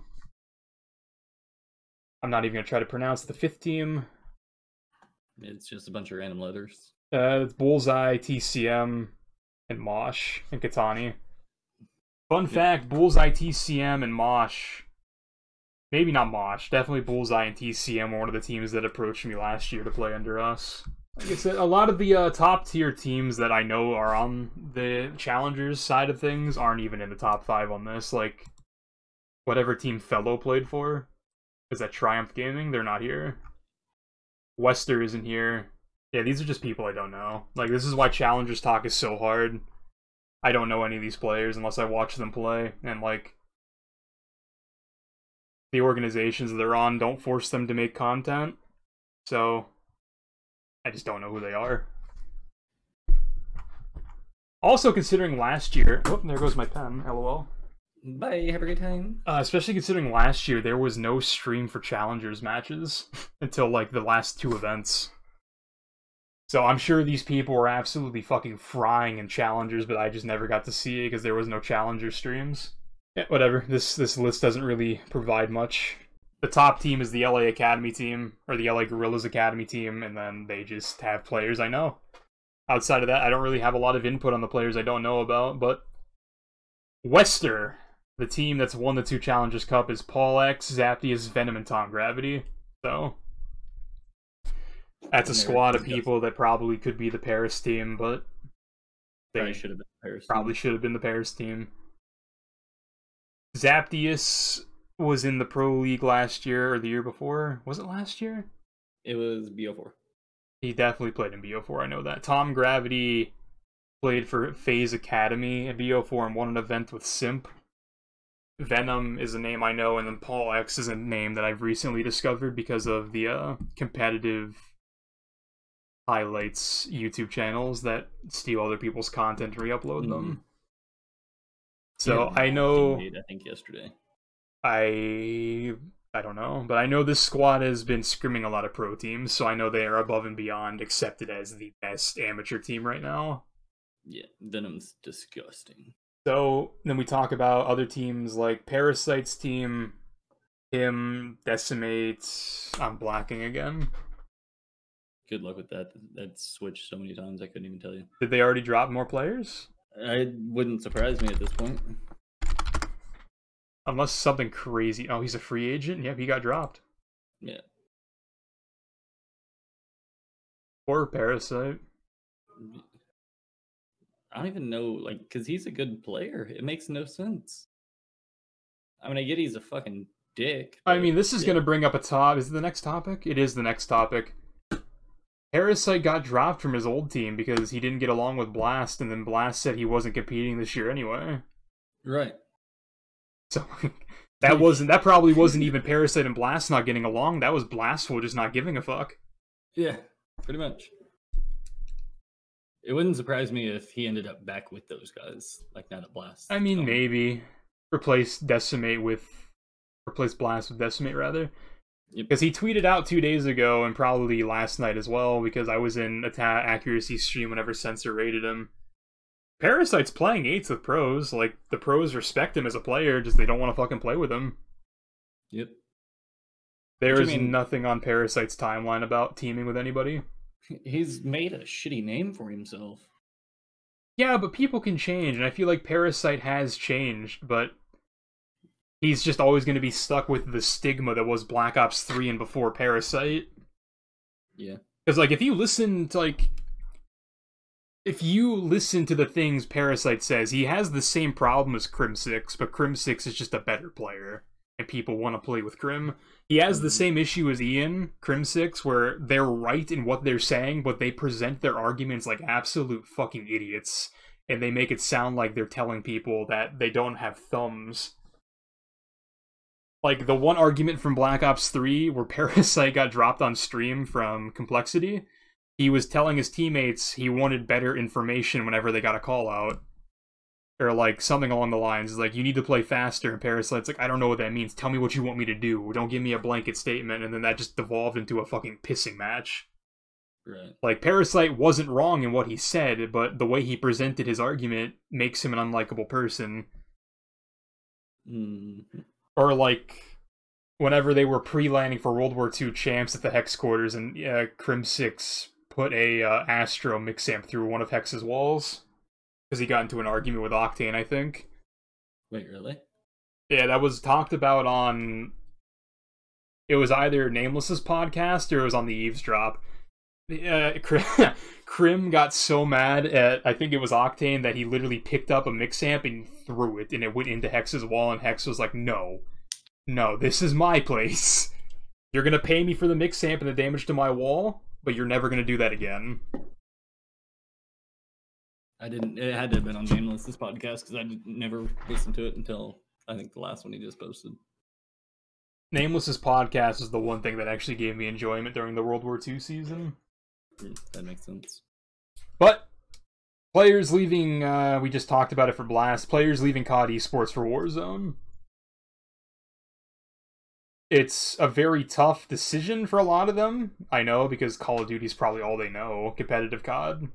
Speaker 1: I'm not even gonna try to pronounce the fifth team.
Speaker 2: it's just a bunch of random letters.
Speaker 1: Uh, it's Bullseye, TCM, and Mosh and Katani. Fun fact: Bullseye, TCM, and Mosh. Maybe not Mosh. Definitely Bullseye and TCM were one of the teams that approached me last year to play under us. Like I said, a lot of the uh, top tier teams that I know are on the challengers side of things aren't even in the top five on this. Like, whatever team Fellow played for is that Triumph Gaming. They're not here. Wester isn't here. Yeah, these are just people I don't know. Like this is why challengers talk is so hard. I don't know any of these players unless I watch them play and like the organizations they're on don't force them to make content. So I just don't know who they are. Also considering last year, oh, there goes my pen. LOL.
Speaker 2: Bye. Have a great time.
Speaker 1: Uh, especially considering last year there was no stream for challengers matches <laughs> until like the last two events. So I'm sure these people were absolutely fucking frying in challengers, but I just never got to see it because there was no challenger streams. Yeah, whatever. This this list doesn't really provide much. The top team is the LA Academy team or the LA Guerrillas Academy team, and then they just have players I know. Outside of that, I don't really have a lot of input on the players I don't know about, but Wester, the team that's won the two Challengers Cup, is Paul X, Zaptius, Venom, and Tom Gravity. So that's a squad of people that probably could be the Paris team, but they
Speaker 2: Probably should have been Paris.
Speaker 1: probably should have been the Paris team. Zaptius was in the Pro League last year or the year before. Was it last year?
Speaker 2: It was BO4.
Speaker 1: He definitely played in BO4. I know that. Tom Gravity played for FaZe Academy in BO4 and won an event with Simp. Venom is a name I know, and then Paul X is a name that I've recently discovered because of the uh, competitive highlights YouTube channels that steal other people's content and re-upload them. So
Speaker 2: Yeah,
Speaker 1: I know
Speaker 2: I think yesterday.
Speaker 1: I I don't know, but I know this squad has been scrimming a lot of pro teams, so I know they are above and beyond accepted as the best amateur team right now.
Speaker 2: Yeah, Venom's disgusting.
Speaker 1: So then we talk about other teams like Parasite's team, him, Decimate. I'm blacking again.
Speaker 2: Good luck with that. That switched so many times I couldn't even tell you.
Speaker 1: Did they already drop more players?
Speaker 2: It wouldn't surprise me at this point.
Speaker 1: Unless something crazy. Oh, he's a free agent? Yep, he got dropped.
Speaker 2: Yeah.
Speaker 1: Or Parasite.
Speaker 2: I don't even know, like, because he's a good player. It makes no sense. I mean, I get he's a fucking dick.
Speaker 1: I mean, this is
Speaker 2: yeah.
Speaker 1: going to bring up a top. Is it the next topic? It is the next topic. Parasite got dropped from his old team because he didn't get along with Blast, and then Blast said he wasn't competing this year anyway.
Speaker 2: Right.
Speaker 1: So <laughs> that wasn't that probably wasn't even Parasite and Blast not getting along. That was Blastful just not giving a fuck.
Speaker 2: Yeah, pretty much. It wouldn't surprise me if he ended up back with those guys, like not at Blast.
Speaker 1: I mean,
Speaker 2: Um,
Speaker 1: maybe replace Decimate with replace Blast with Decimate rather.
Speaker 2: Yep.
Speaker 1: Because he tweeted out two days ago and probably last night as well. Because I was in attack accuracy stream whenever Censor rated him. Parasite's playing eights with pros. Like the pros respect him as a player, just they don't want to fucking play with him.
Speaker 2: Yep.
Speaker 1: There is
Speaker 2: do you mean?
Speaker 1: nothing on Parasite's timeline about teaming with anybody.
Speaker 2: He's made a shitty name for himself.
Speaker 1: Yeah, but people can change, and I feel like Parasite has changed, but he's just always going to be stuck with the stigma that was Black Ops 3 and before Parasite.
Speaker 2: Yeah.
Speaker 1: Because, like, if you listen to, like, if you listen to the things Parasite says, he has the same problem as Crimsix, but Crimsix is just a better player, and people want to play with Crim. He has the
Speaker 2: Mhm.
Speaker 1: same issue as Ian, Crimsix, where they're right in what they're saying, but they present their arguments like absolute fucking idiots, and they make it sound like they're telling people that they don't have thumbs. Like the one argument from Black Ops 3 where <laughs> Parasite got dropped on stream from Complexity, he was telling his teammates he wanted better information whenever they got a call out. Or like something along the lines like you need to play faster and Parasite's like I don't know what that means. Tell me what you want me to do. Don't give me a blanket statement and then that just devolved into a fucking pissing match.
Speaker 2: Right.
Speaker 1: Like Parasite wasn't wrong in what he said, but the way he presented his argument makes him an unlikable person.
Speaker 2: Mm,
Speaker 1: or like whenever they were pre-landing for World War II champs at the Hex quarters, and uh, Crimsix put a uh, Astro Mixamp through one of Hex's walls because he got into an argument with Octane, I think.
Speaker 2: wait, really?
Speaker 1: Yeah, that was talked about on. It was either Nameless's podcast or it was on the Eavesdrop. Uh, Crim, Crim got so mad at I think it was Octane that he literally picked up a Mixamp and threw it, and it went into Hex's wall, and Hex was like, "No, no, this is my <laughs> place. You're gonna pay me for the mix amp and the damage to my wall, but you're never gonna do that again."
Speaker 2: I didn't. It had to have been on Nameless's podcast because I never listened to it until I think the last one he just posted.
Speaker 1: Nameless's podcast is the one thing that actually gave me enjoyment during the World War II season.
Speaker 2: Mm, That makes sense.
Speaker 1: But players leaving, uh, we just talked about it for Blast. Players leaving COD Esports for Warzone. It's a very tough decision for a lot of them. I know because Call of Duty's probably all they know, competitive COD.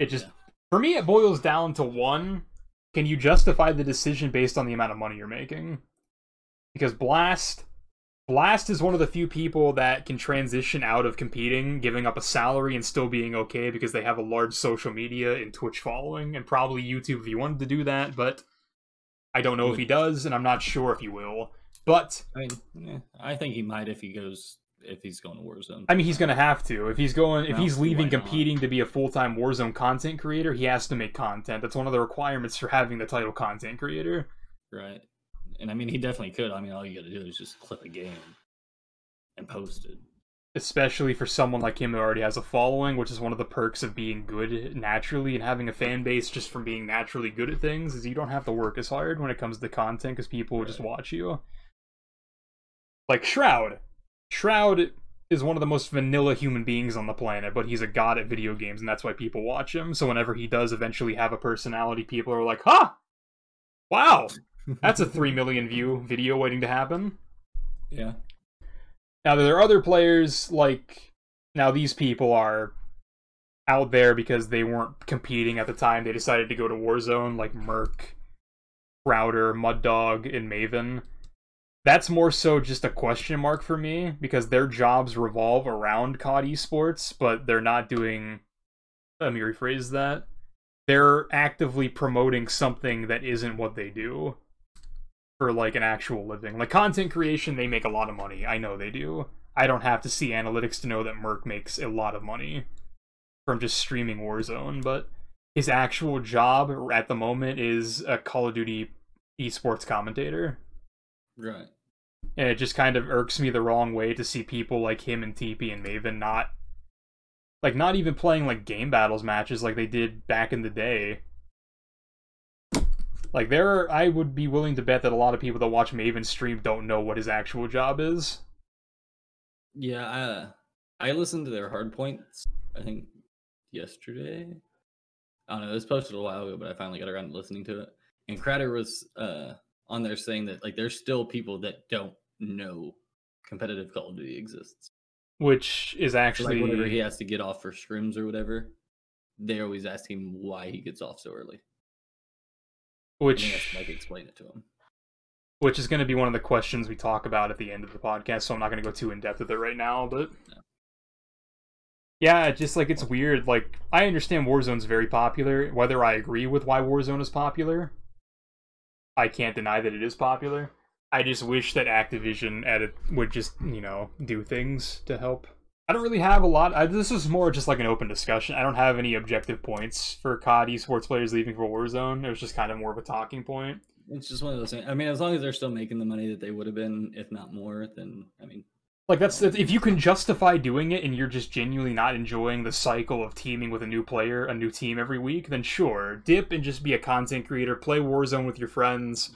Speaker 1: It just,
Speaker 2: Yeah.
Speaker 1: for me, it boils down to one: can you justify the decision based on the amount of money you're making? Because Blast, Blast is one of the few people that can transition out of competing, giving up a salary and still being okay because they have a large social media and Twitch following, and probably YouTube if he wanted to do that, but I don't know if hmm. he does, and I'm not sure if he will. But
Speaker 2: I mean, yeah, I think he might if he goes if he's going to Warzone.
Speaker 1: I mean, he's gonna have to if he's going if
Speaker 2: No,
Speaker 1: he's leaving competing to be a full time Warzone content creator. He has to make content. That's one of the requirements for having the title content creator.
Speaker 2: right? And I mean, he definitely could. I mean, all you got to do is just clip a game and post it.
Speaker 1: especially for someone like him who already has a following, which is one of the perks of being good naturally and having a fan base just from being naturally good at things, is you don't have to work as hard when it comes to content because people will just watch you. Like Shroud. Shroud is one of the most vanilla human beings on the planet, but he's a god at video games, and that's why people watch him. So whenever he does eventually have a personality, people are like, "Huh, wow, that's a three <laughs> million view video waiting to happen."
Speaker 2: Yeah.
Speaker 1: Now there are other players like now these people are out there because they weren't competing at the time. They decided to go to Warzone, like MerK, Crowder, Mud Dog, and Maven that's more so just a question mark for me because their jobs revolve around COD esports, but they're not doing. Let me rephrase that. They're actively promoting something that isn't what they do for like an actual living. Like content creation, they make a lot of money. I know they do. I don't have to see analytics to know that MerK makes a lot of money from just streaming Warzone, but his actual job at the moment is a Call of Duty esports commentator.
Speaker 2: Right.
Speaker 1: And it just kind of irks me the wrong way to see people like him and TP and Maven not like not even playing like game battles matches like they did back in the day. Like there are, I would be willing to bet that a lot of people that watch Maven stream don't know what his actual job is.
Speaker 2: Yeah, uh, I listened to their hard points, I think yesterday. I don't know, it was posted a while ago, but I finally got around to listening to it. And Crowder was uh on there saying that like there's still people that don't know competitive Call of Duty exists.
Speaker 1: Which is actually
Speaker 2: like whenever he has to get off for scrims or whatever, they always ask him why he gets off so early.
Speaker 1: Which
Speaker 2: like explain it to him.
Speaker 1: Which is going to be one of the questions we talk about at the end of the podcast, so I'm not going to go too in depth with it right now. But yeah, just like it's weird. Like I understand Warzone's very popular. Whether I agree with why Warzone is popular, I can't deny that it is popular. I just wish that Activision edit would just, you know, do things to help. I don't really have a lot. I, this is more just like an open discussion. I don't have any objective points for COD esports players leaving for Warzone. It was just kind of more of a talking point.
Speaker 2: It's just one of those things. I mean, as long as they're still making the money that they would have been, if not more, then I mean,
Speaker 1: like that's if you can justify doing it and you're just genuinely not enjoying the cycle of teaming with a new player, a new team every week, then sure, dip and just be a content creator, play Warzone with your friends,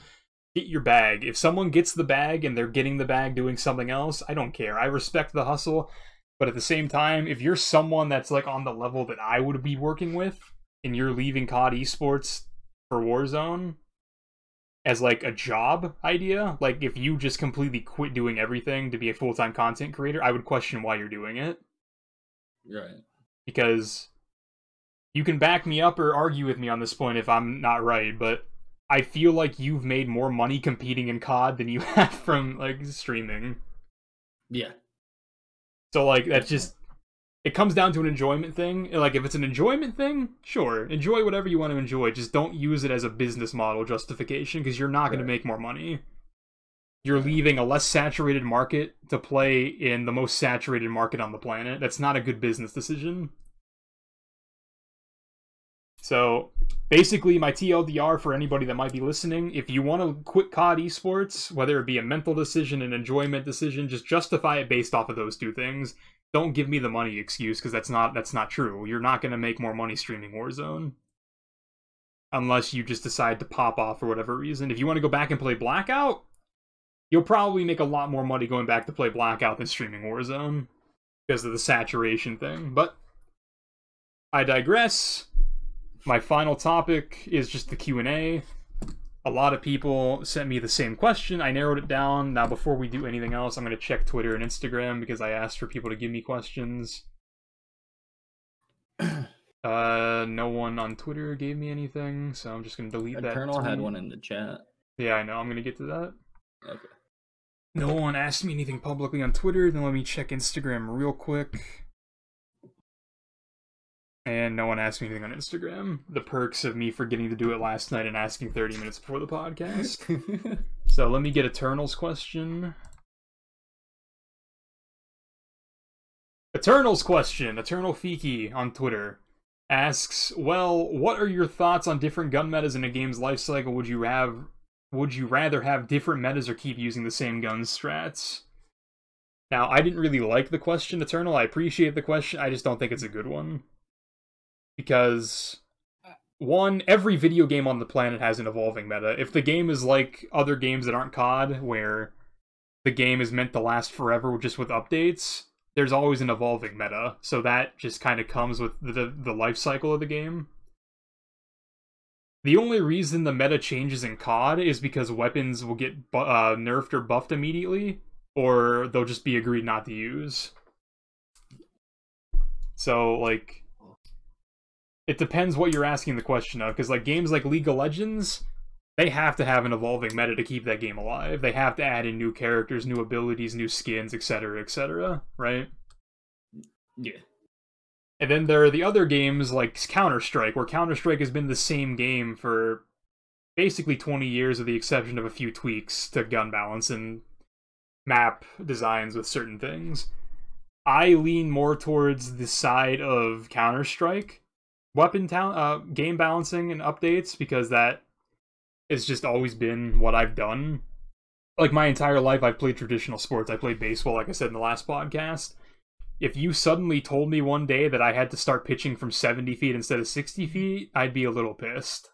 Speaker 1: get your bag. If someone gets the bag and they're getting the bag doing something else, I don't care. I respect the hustle, but at the same time, if you're someone that's like on the level that I would be working with and you're leaving COD esports for Warzone, as like a job idea. Like if you just completely quit doing everything to be a full time content creator, I would question why you're doing it.
Speaker 2: Right.
Speaker 1: Because you can back me up or argue with me on this point if I'm not right, but I feel like you've made more money competing in COD than you <laughs> have from like streaming.
Speaker 2: Yeah.
Speaker 1: So like that's just it comes down to an enjoyment thing. Like if it's an enjoyment thing, sure, enjoy whatever you want to enjoy. Just don't use it as a business model justification because you're not going to make more money. You're leaving a less saturated market to play in the most saturated market on the planet. That's not a good business decision. So, basically, my TLDR for anybody that might be listening if you want to quit COD esports, whether it be a mental decision, an enjoyment decision, just justify it based off of those two things don't give me the money excuse because that's not that's not true. You're not going to make more money streaming Warzone unless you just decide to pop off for whatever reason. If you want to go back and play Blackout, you'll probably make a lot more money going back to play Blackout than streaming Warzone because of the saturation thing. But I digress. My final topic is just the Q&A a lot of people sent me the same question. I narrowed it down. Now, before we do anything else, I'm going to check Twitter and Instagram because I asked for people to give me questions. <clears throat> uh, no one on Twitter gave me anything, so I'm just going to delete
Speaker 2: Eternal
Speaker 1: that.
Speaker 2: Eternal had one in the chat.
Speaker 1: Yeah, I know. I'm going to get to that.
Speaker 2: Okay.
Speaker 1: No one asked me anything publicly on Twitter. Then let me check Instagram real quick. And no one asked me anything on Instagram. The perks of me forgetting to do it last night and asking 30 minutes before the podcast. <laughs> so let me get Eternal's question. Eternal's question, Eternal Fiki on Twitter asks, "Well, what are your thoughts on different gun metas in a game's life cycle? Would you have would you rather have different metas or keep using the same gun strats?" Now, I didn't really like the question, Eternal. I appreciate the question. I just don't think it's a good one because one, every video game on the planet has an evolving meta. If the game is like other games that aren't COD, where the game is meant to last forever just with updates, there's always an evolving meta. So that just kind of comes with the the life cycle of the game. The only reason the meta changes in COD is because weapons will get bu- uh, nerfed or buffed immediately, or they'll just be agreed not to use. So, like, it depends what you're asking the question of, because, like, games like League of Legends, they have to have an evolving meta to keep that game alive. They have to add in new characters, new abilities, new skins, etc., etc., right?
Speaker 2: Yeah.
Speaker 1: And then there are the other games like Counter Strike, where Counter Strike has been the same game for basically 20 years, with the exception of a few tweaks to gun balance and map designs with certain things. I lean more towards the side of Counter Strike weapon ta- uh, game balancing and updates because that has just always been what I've done. Like my entire life, I've played traditional sports. I played baseball, like I said in the last podcast if you suddenly told me one day that I had to start pitching from 70 feet instead of 60 feet, I'd be a little pissed.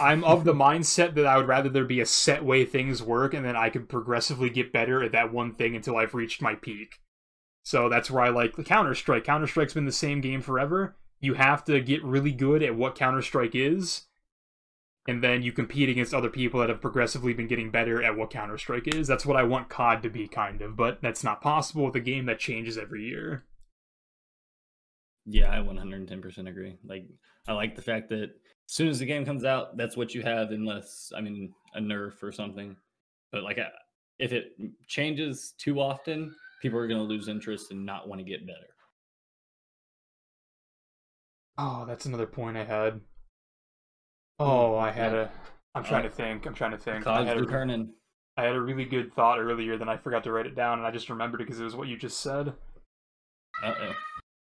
Speaker 1: I'm of the <laughs> mindset that I would rather there be a set way things work and then I could progressively get better at that one thing until I've reached my peak. So that's where I like the Counter Strike. Counter Strike's been the same game forever. You have to get really good at what Counter Strike is, and then you compete against other people that have progressively been getting better at what Counter Strike is. That's what I want COD to be, kind of, but that's not possible with a game that changes every year.
Speaker 2: Yeah, I 110% agree. Like, I like the fact that as soon as the game comes out, that's what you have, unless, I mean, a nerf or something. But, like, if it changes too often, people are going to lose interest and not want to get better.
Speaker 1: Oh, that's another point I had. Oh, I had a. I'm trying
Speaker 2: Oh.
Speaker 1: to think. I'm trying to think. I had, a. I had a really good thought earlier, then I forgot to write it down, and I just remembered it because it was what you just said.
Speaker 2: Uh oh.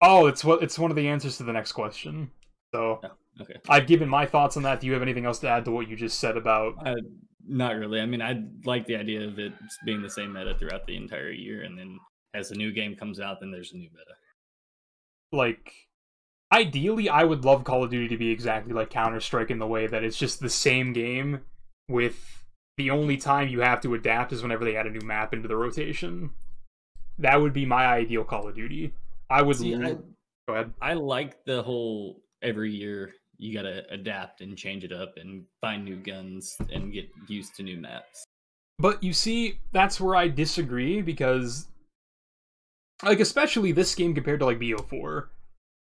Speaker 1: Oh, it's what it's one of the answers to the next question. So
Speaker 2: Okay.
Speaker 1: I've given my thoughts on that. Do you have anything else to add to what you just said about?
Speaker 2: Uh, not really. I mean, I like the idea of it being the same meta throughout the entire year, and then as a new game comes out, then there's a new meta.
Speaker 1: like ideally I would love Call of Duty to be exactly like Counter Strike in the way that it's just the same game with the only time you have to adapt is whenever they add a new map into the rotation. That would be my ideal Call of Duty. I would
Speaker 2: See, I,
Speaker 1: go ahead.
Speaker 2: I like the whole every year you gotta adapt and change it up and find new guns and get used to new maps.
Speaker 1: But you see, that's where I disagree because, like, especially this game compared to like BO4,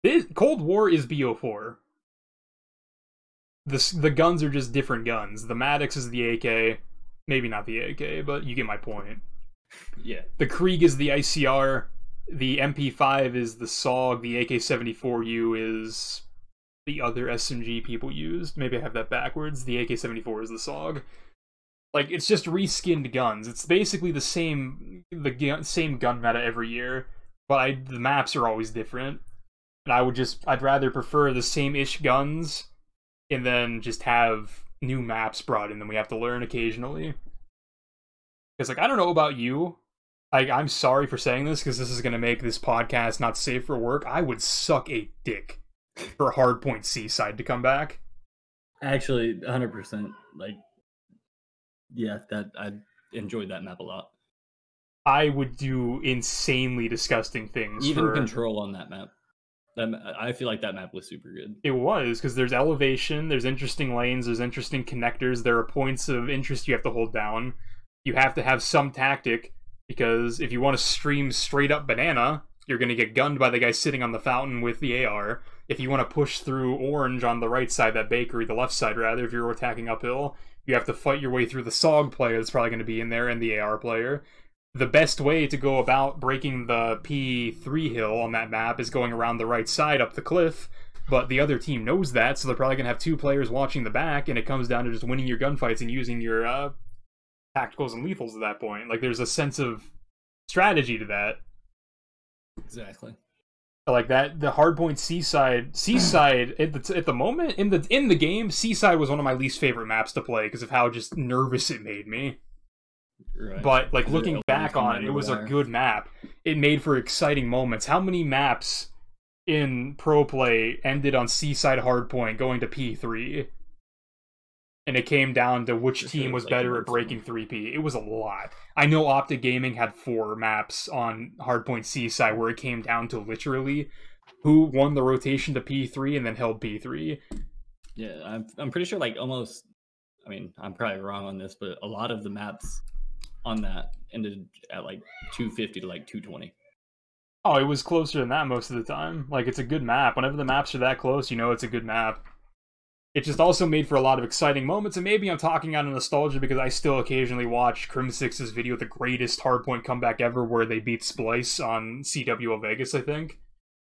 Speaker 1: this, Cold War is BO4. The the guns are just different guns. The Maddox is the AK, maybe not the AK, but you get my point.
Speaker 2: Yeah.
Speaker 1: The Krig is the ICR. The MP5 is the Saug. The AK-74U is the other SMG people used. Maybe I have that backwards. The AK-74 is the Saug. Like it's just reskinned guns. It's basically the same the same gun meta every year, but I, the maps are always different. And I would just I'd rather prefer the same ish guns, and then just have new maps brought in that we have to learn occasionally. Because like I don't know about you, like I'm sorry for saying this because this is gonna make this podcast not safe for work. I would suck a dick for Hardpoint Seaside to come back.
Speaker 2: Actually, 100%. Like, yeah, that I enjoyed that map a lot.
Speaker 1: I would do insanely disgusting things.
Speaker 2: Even
Speaker 1: for...
Speaker 2: control on that map. That I feel like that map was super good.
Speaker 1: It was because there's elevation, there's interesting lanes, there's interesting connectors. There are points of interest you have to hold down. You have to have some tactic because if you want to stream straight up banana, you're going to get gunned by the guy sitting on the fountain with the AR. If you want to push through orange on the right side, that bakery, the left side rather, if you're attacking uphill, you have to fight your way through the Saug player that's probably going to be in there and the AR player. The best way to go about breaking the P3 hill on that map is going around the right side up the cliff, but the other team knows that, so they're probably going to have two players watching the back, and it comes down to just winning your gunfights and using your uh, tacticals and lethals at that point. Like, there's a sense of strategy to that.
Speaker 2: Exactly.
Speaker 1: like that the hardpoint seaside seaside at the at the moment in the in the game seaside was one of my least favorite maps to play because of how just nervous it made me
Speaker 2: Right.
Speaker 1: but like looking back on it it was a good map it made for exciting moments how many maps in pro play ended on seaside hardpoint going to p3 and it came down to which team was better at breaking 3P. It was a lot. I know Optic Gaming had four maps on Hardpoint Seaside where it came down to literally who won the rotation to P3 and then held P3.
Speaker 2: Yeah, I'm I'm pretty sure like almost. I mean, I'm probably wrong on this, but a lot of the maps on that ended at like 250 to like 220.
Speaker 1: Oh, it was closer than that most of the time. Like it's a good map. Whenever the maps are that close, you know it's a good map. It just also made for a lot of exciting moments, and maybe I'm talking out of nostalgia because I still occasionally watch Crimsix's video, the greatest hardpoint comeback ever, where they beat Splyce on CWL Vegas, I think.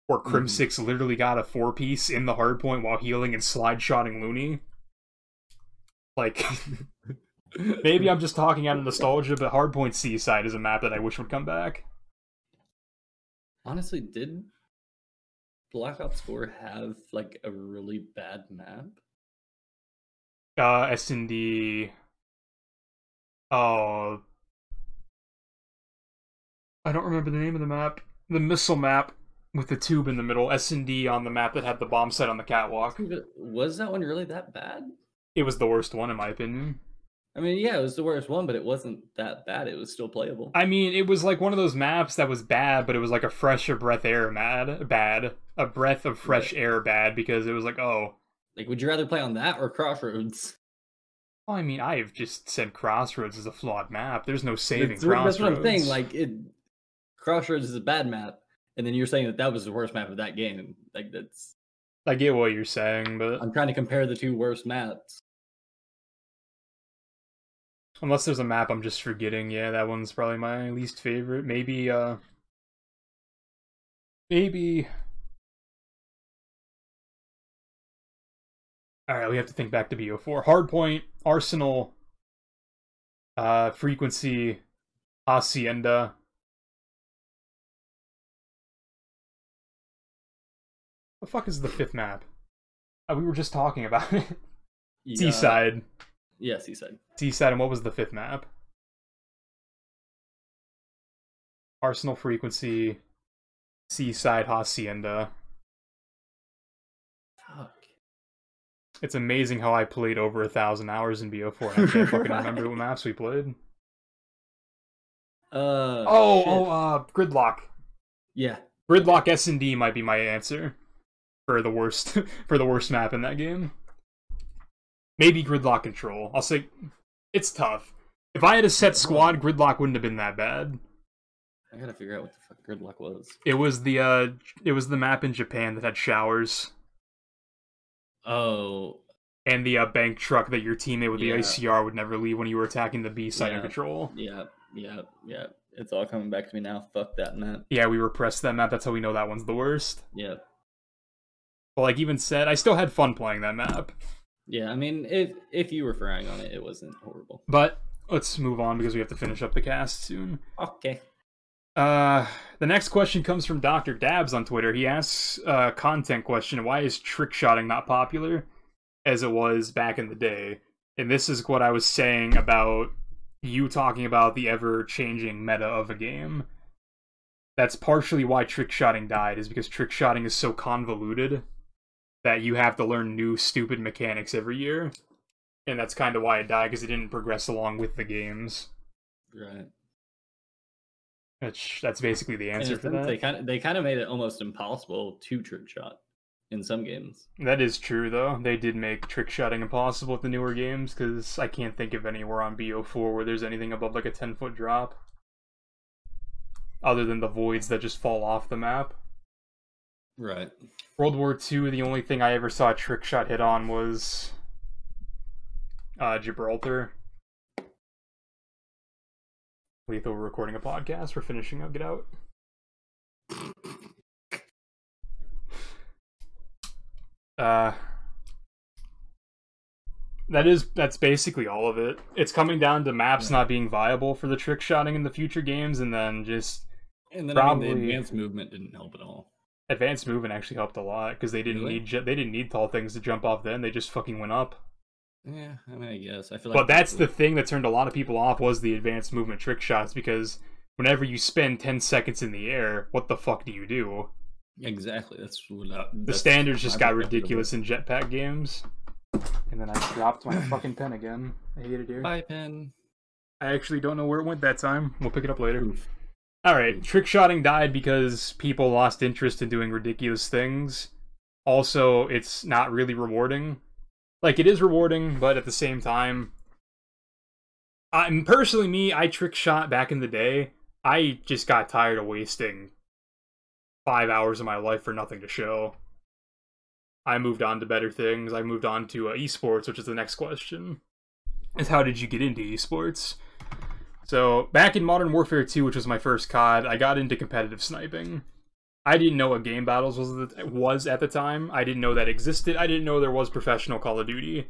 Speaker 1: Where Crim mm-hmm. 6 literally got a four piece in the hardpoint while healing and slide shotting Looney. Like <laughs> maybe I'm just talking out of nostalgia, but Hardpoint Seaside is a map that I wish would come back.
Speaker 2: Honestly, did Black Ops 4 have like a really bad map?
Speaker 1: uh S and D. Oh, I don't remember the name of the map. The missile map with the tube in the middle. S and D on the map that had the bomb set on the catwalk.
Speaker 2: Was that one really that bad?
Speaker 1: It was the worst one in my opinion.
Speaker 2: I mean, yeah, it was the worst one, but it wasn't that bad. It was still playable.
Speaker 1: I mean, it was like one of those maps that was bad, but it was like a fresh a breath air mad bad, a breath of fresh air bad because it was like oh.
Speaker 2: Like, would you rather play on that or Crossroads?
Speaker 1: Well, I mean, I've just said Crossroads is a flawed map. There's no saving
Speaker 2: That's,
Speaker 1: Crossroads.
Speaker 2: that's what I'm saying. Like, it Crossroads is a bad map, and then you're saying that that was the worst map of that game. Like, that's
Speaker 1: I get what you're saying, but
Speaker 2: I'm trying to compare the two worst maps.
Speaker 1: Unless there's a map I'm just forgetting, yeah, that one's probably my least favorite. Maybe, uh, maybe. All right, we have to think back to BO4. Hardpoint, Arsenal, uh, Frequency, Hacienda. The fuck is the fifth map? Uh, we were just talking about <laughs> it.
Speaker 2: Yeah,
Speaker 1: Seaside.
Speaker 2: Yeah, Seaside.
Speaker 1: Seaside, and what was the fifth map? Arsenal Frequency, Seaside Hacienda.
Speaker 2: Fuck.
Speaker 1: It's amazing how I played over a thousand hours in BO4 I <laughs> can't fucking remember what maps we played.
Speaker 2: Uh.
Speaker 1: Oh,
Speaker 2: shit.
Speaker 1: oh, uh, Gridlock.
Speaker 2: Yeah.
Speaker 1: Gridlock S and D might be my answer for the worst <laughs> for the worst map in that game. Maybe Gridlock Control. I'll say it's tough. If I had a set squad, Gridlock wouldn't have been that bad.
Speaker 2: I gotta figure out what the fuck gridlock was.
Speaker 1: It was the uh it was the map in Japan that had showers
Speaker 2: Oh,
Speaker 1: and the uh, bank truck that your teammate with the
Speaker 2: Yeah.
Speaker 1: ICR would never leave when you were attacking the B side of control.
Speaker 2: yeah, yeah, yeah. It's all coming back to me now. Fuck that map.
Speaker 1: Yeah, we repressed that map. That's how we know that one's the worst.
Speaker 2: Yeah,
Speaker 1: But like even said, I still had fun playing that map.
Speaker 2: Yeah. I mean, if if you were frying on it, it wasn't horrible.
Speaker 1: But let's move on because we have to finish up the cast soon.
Speaker 2: Okay.
Speaker 1: Uh, the next question comes from Dr. Dabs on Twitter. He asks a content question Why is trick shotting not popular as it was back in the day? And this is what I was saying about you talking about the ever changing meta of a game. That's partially why trick shotting died, is because trick shotting is so convoluted that you have to learn new stupid mechanics every year. And that's kind of why it died, because it didn't progress along with the games.
Speaker 2: Right.
Speaker 1: That's, that's basically the answer for that.
Speaker 2: They kind of they kind of made it almost impossible to trick shot in some games.
Speaker 1: That is true, though. They did make trick shotting impossible with the newer games, because I can't think of anywhere on BO4 where there's anything above like a 10 foot drop. Other than the voids that just fall off the map.
Speaker 2: Right.
Speaker 1: World War II, the only thing I ever saw a trick shot hit on was uh, Gibraltar. Lethal, recording a podcast. We're finishing up. Get out. <laughs> Uh, that is that's basically all of it. It's coming down to maps
Speaker 2: Yeah.
Speaker 1: not being viable for the trick shotting in the future games, and then just
Speaker 2: And then I mean,
Speaker 1: Probably-
Speaker 2: the advanced movement didn't help at all.
Speaker 1: Advanced movement actually helped a lot because they didn't
Speaker 2: Really?
Speaker 1: need ju- they didn't need tall things to jump off. Then they just fucking went up.
Speaker 2: Yeah, I mean, I guess I feel like.
Speaker 1: But that's the thing that turned a lot of people off was the advanced movement trick shots because whenever you spend 10 seconds in the air, what the fuck do you do?
Speaker 2: exactly that's what I,
Speaker 1: The
Speaker 2: that's
Speaker 1: standards just got
Speaker 2: perspective of it.
Speaker 1: ridiculous in jetpack games. And then I dropped my fucking pen again. I hate it here.
Speaker 2: Bye, pen.
Speaker 1: I actually don't know where it went that time. We'll pick it up later. Alright, trick shotting died because people lost interest in doing ridiculous things. Also, it's not really rewarding. Like, it is rewarding, but at the same time, I'm personally me, I trick shot back in the day. I just got tired of wasting five hours of my life for nothing to show. I moved on to better things. I moved on to uh, esports, which is the next question. Is how did you get into esports? So back in Modern Warfare 2, which was my first COD, I got into competitive sniping. I didn't know what game battles was was at the time. I didn't know that existed. I didn't know there was professional Call of Duty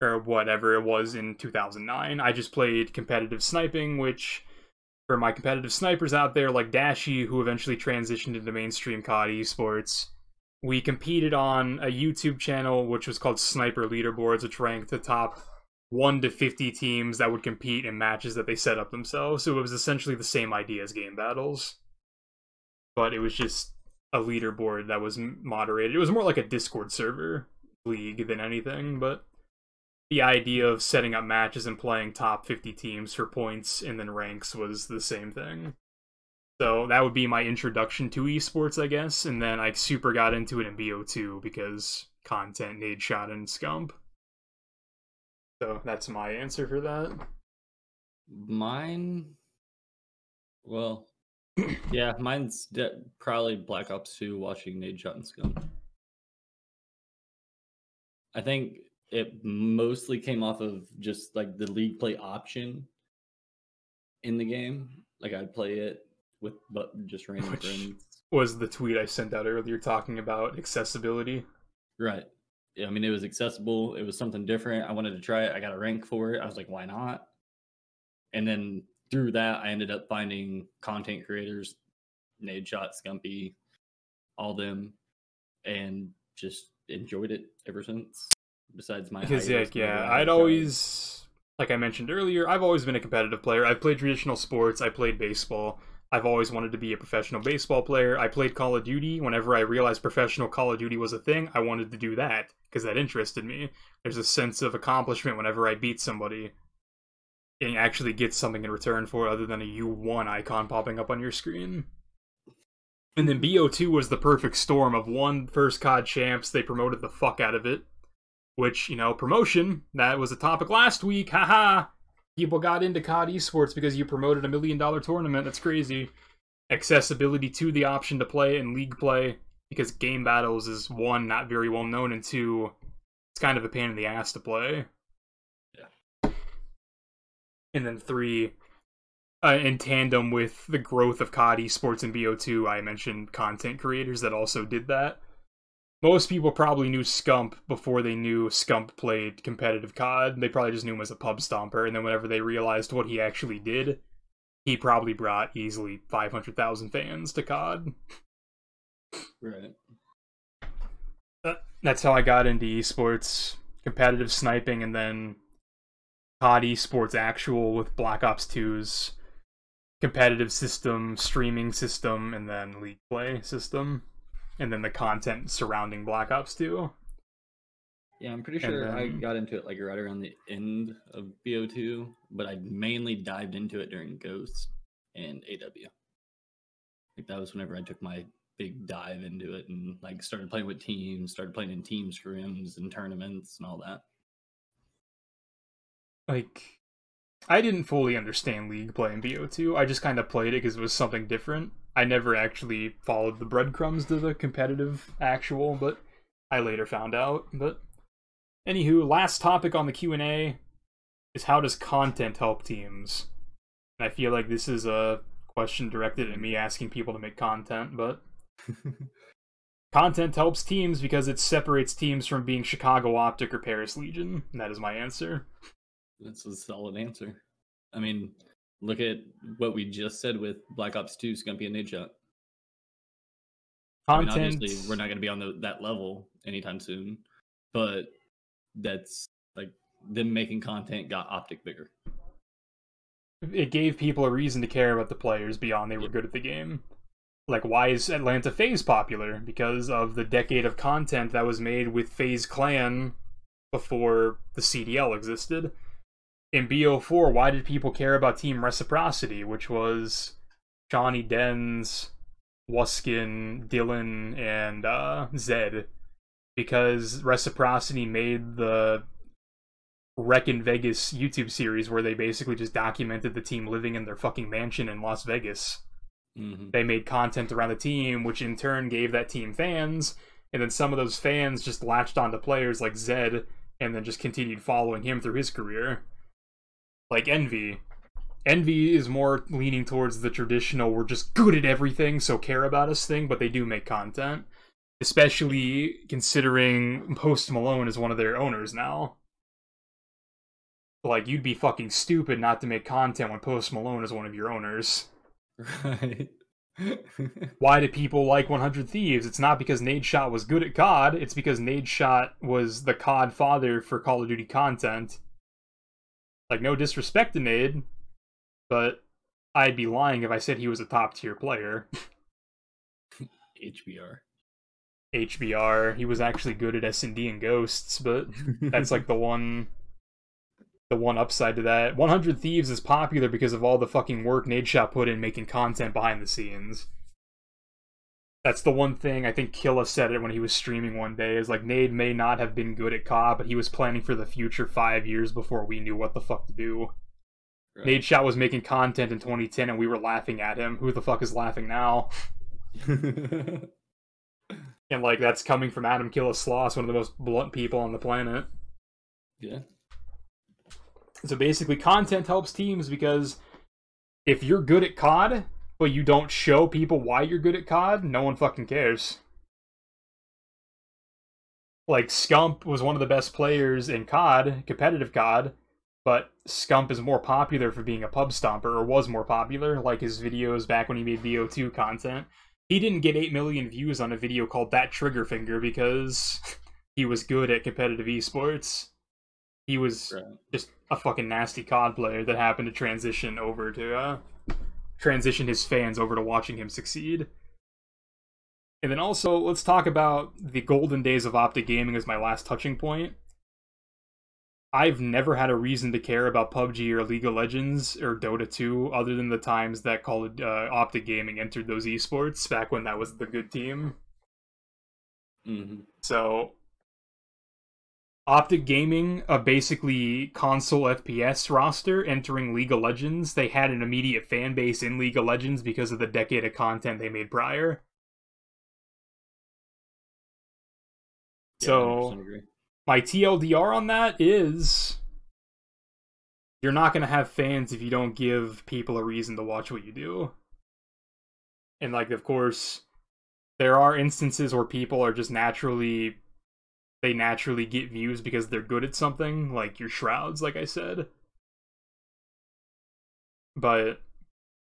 Speaker 1: or whatever it was in 2009. I just played competitive sniping, which for my competitive snipers out there like Dashy, who eventually transitioned into mainstream COD esports, we competed on a YouTube channel which was called Sniper Leaderboards, which ranked the top 1 to 50 teams that would compete in matches that they set up themselves. So it was essentially the same idea as game battles but it was just a leaderboard that was moderated. It was more like a Discord server league than anything, but the idea of setting up matches and playing top 50 teams for points and then ranks was the same thing. So that would be my introduction to esports, I guess, and then I super got into it in BO2 because content, Nadeshot, and Scump. So that's my answer for that.
Speaker 2: Mine, well, <clears throat> yeah, mine's de- probably Black Ops 2 watching Nadeshot and Scump. I think it mostly came off of just like the league play option in the game. Like I'd play it with but just random Which friends.
Speaker 1: Was the tweet I sent out earlier talking about accessibility?
Speaker 2: Right. I mean it was accessible. It was something different. I wanted to try it. I got a rank for it. I was like, why not? And then through that, I ended up finding content creators, Nadeshot, Scumpy, all them, and just enjoyed it ever since. Besides my
Speaker 1: because yeah, yeah, I'd always like I mentioned earlier, I've always been a competitive player. I've played traditional sports. I played baseball. I've always wanted to be a professional baseball player. I played Call of Duty. Whenever I realized professional Call of Duty was a thing, I wanted to do that because that interested me. There's a sense of accomplishment whenever I beat somebody and actually get something in return for other than a U1 icon popping up on your screen. And then BO2 was the perfect storm of one first COD champs, they promoted the fuck out of it. Which, you know, promotion, that was a topic last week, haha. People got into COD esports because you promoted a million dollar tournament, that's crazy. Accessibility to the option to play in league play, because game battles is one, not very well known, and two, it's kind of a pain in the ass to play Yeah. and then three, uh, in tandem with the growth of COD esports and BO2, I mentioned content creators that also did that. Most people probably knew Scump before they knew Scump played competitive COD. They probably just knew him as a pub stomper, and then whenever they realized what he actually did, he probably brought easily 500,000 fans to COD.
Speaker 2: Right.
Speaker 1: Uh, that's how I got into esports, competitive sniping, and then COD Esports Actual with Black Ops 2's competitive system, streaming system, and then League Play system, and then the content surrounding Black Ops 2.
Speaker 2: Yeah, I'm pretty sure then... I got into it like right around the end of BO2, but I mainly dived into it during Ghosts and AW. Like that was whenever I took my big dive into it and like started playing with teams, started playing in team scrims and tournaments and all that
Speaker 1: like I didn't fully understand League play in BO2. I just kind of played it because it was something different. I never actually followed the breadcrumbs to the competitive actual, but I later found out. But anywho, last topic on the Q&A is how does content help teams? And I feel like this is a question directed at me asking people to make content, but <laughs> content helps teams because it separates teams from being Chicago Optic or Paris Legion. And that is my answer.
Speaker 2: That's a solid answer. I mean, look at what we just said with Black Ops 2, Scumpy and Nadeshot. I mean, obviously, we're not going to be on the, that level anytime soon, but that's like them making content got Optic bigger.
Speaker 1: It gave people a reason to care about the players beyond they were good at the game. Like, why is Atlanta FaZe popular? Because of the decade of content that was made with FaZe Clan before the CDL existed. In BO4, why did people care about Team Reciprocity, which was Johnny Dens, Wuskin, Dylan, and uh, Zed? Because Reciprocity made the Wreck in Vegas YouTube series where they basically just documented the team living in their fucking mansion in Las Vegas.
Speaker 2: Mm-hmm.
Speaker 1: They made content around the team, which in turn gave that team fans, and then some of those fans just latched onto players like Zed and then just continued following him through his career. Like Envy. Envy is more leaning towards the traditional we're just good at everything, so care about us thing, but they do make content. Especially considering Post Malone is one of their owners now. Like, you'd be fucking stupid not to make content when Post Malone is one of your owners.
Speaker 2: Right.
Speaker 1: Why do people like 100 Thieves? It's not because Nadeshot was good at COD, it's because Nadeshot was the COD father for Call of Duty content. Like, no disrespect to Nade, but I'd be lying if I said he was a top tier player.
Speaker 2: HBR.
Speaker 1: HBR, he was actually good at S&D and Ghosts, but that's like the <laughs> one the one upside to that. 100 Thieves is popular because of all the fucking work Nade Nadeshot put in making content behind the scenes. That's the one thing I think Killa said it when he was streaming one day is like Nade may not have been good at COD, but he was planning for the future five years before we knew what the fuck to do.
Speaker 2: Right.
Speaker 1: Nadeshot was making content in 2010 and we were laughing at him. Who the fuck is laughing now? <laughs> And like that's coming from Adam Killa Sloss, one of the most blunt people on the planet.
Speaker 2: yeah.
Speaker 1: So basically, content helps teams because if you're good at COD, but you don't show people why you're good at COD, no one fucking cares. Like, Scump was one of the best players in COD, competitive COD, but Scump is more popular for being a pub stomper, or was more popular, like his videos back when he made BO2 content. He didn't get 8 million views on a video called That Trigger Finger because <laughs> he was good at competitive esports. He was
Speaker 2: Right.
Speaker 1: just a fucking nasty COD player that happened to transition over to uh transition his fans over to watching him succeed. And then also let's talk about the golden days of Optic Gaming as my last touching point. I've never had a reason to care about PUBG or League of Legends or Dota 2 other than the times that Call of uh, Optic Gaming entered those esports back when that was the good team.
Speaker 2: hmm
Speaker 1: So, Optic Gaming, a basically console FPS roster entering League of Legends, they had an immediate fan base in League of Legends because of the decade of content they made prior. So- My TLDR on that is you're not going to have fans if you don't give people a reason to watch what you do. And, like, of course, there are instances where people are just naturally they naturally get views because they're good at something like your shrouds like i said but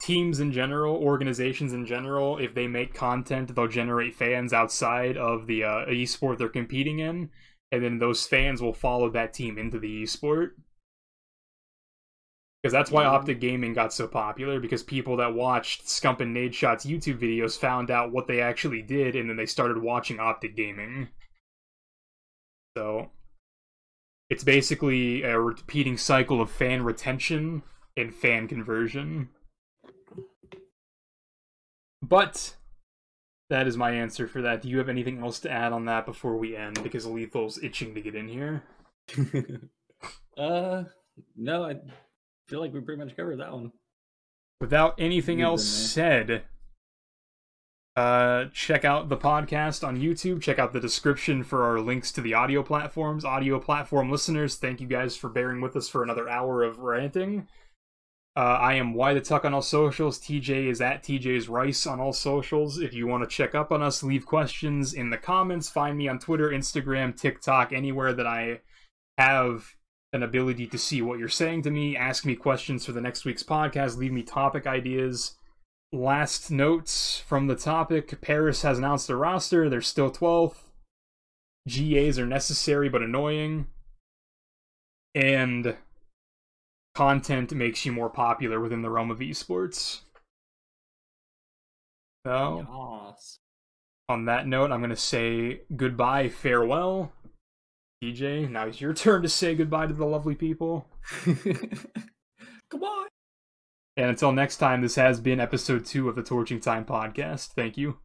Speaker 1: teams in general organizations in general if they make content they'll generate fans outside of the uh, esport they're competing in and then those fans will follow that team into the esport because that's why
Speaker 2: Mhm.
Speaker 1: Optic Gaming got so popular because people that watched Scump and Nadeshot's YouTube videos found out what they actually did and then they started watching Optic Gaming. So it's basically a repeating cycle of fan retention and fan conversion. But that is my answer for that. Do you have anything else to add on that before we end? Because Lethal's itching to get in here. <laughs>
Speaker 2: uh, no, I feel like we pretty much covered that one.
Speaker 1: Without anything else said, uh, check out the podcast on YouTube. Check out the description for our links to the audio platforms. Audio platform listeners, thank you guys for bearing with us for another hour of ranting. Uh, I am Why the Tuck on all socials. TJ is at TJ's Rice on all socials. If you want to check up on us, leave questions in the comments. Find me on Twitter, Instagram, TikTok, anywhere that I have an ability to see what you're saying to me. Ask me questions for the next week's podcast. Leave me topic ideas. Last notes from the topic Paris has announced a roster. They're still 12th. GAs are necessary but annoying. And content makes you more popular within the realm of esports. So,
Speaker 2: Yes.
Speaker 1: on that note, I'm going to say goodbye, farewell, DJ, now it's your turn to say goodbye to the lovely people. <laughs>
Speaker 2: Goodbye.
Speaker 1: And until next time, this has been episode two of the Torching Time podcast. Thank you.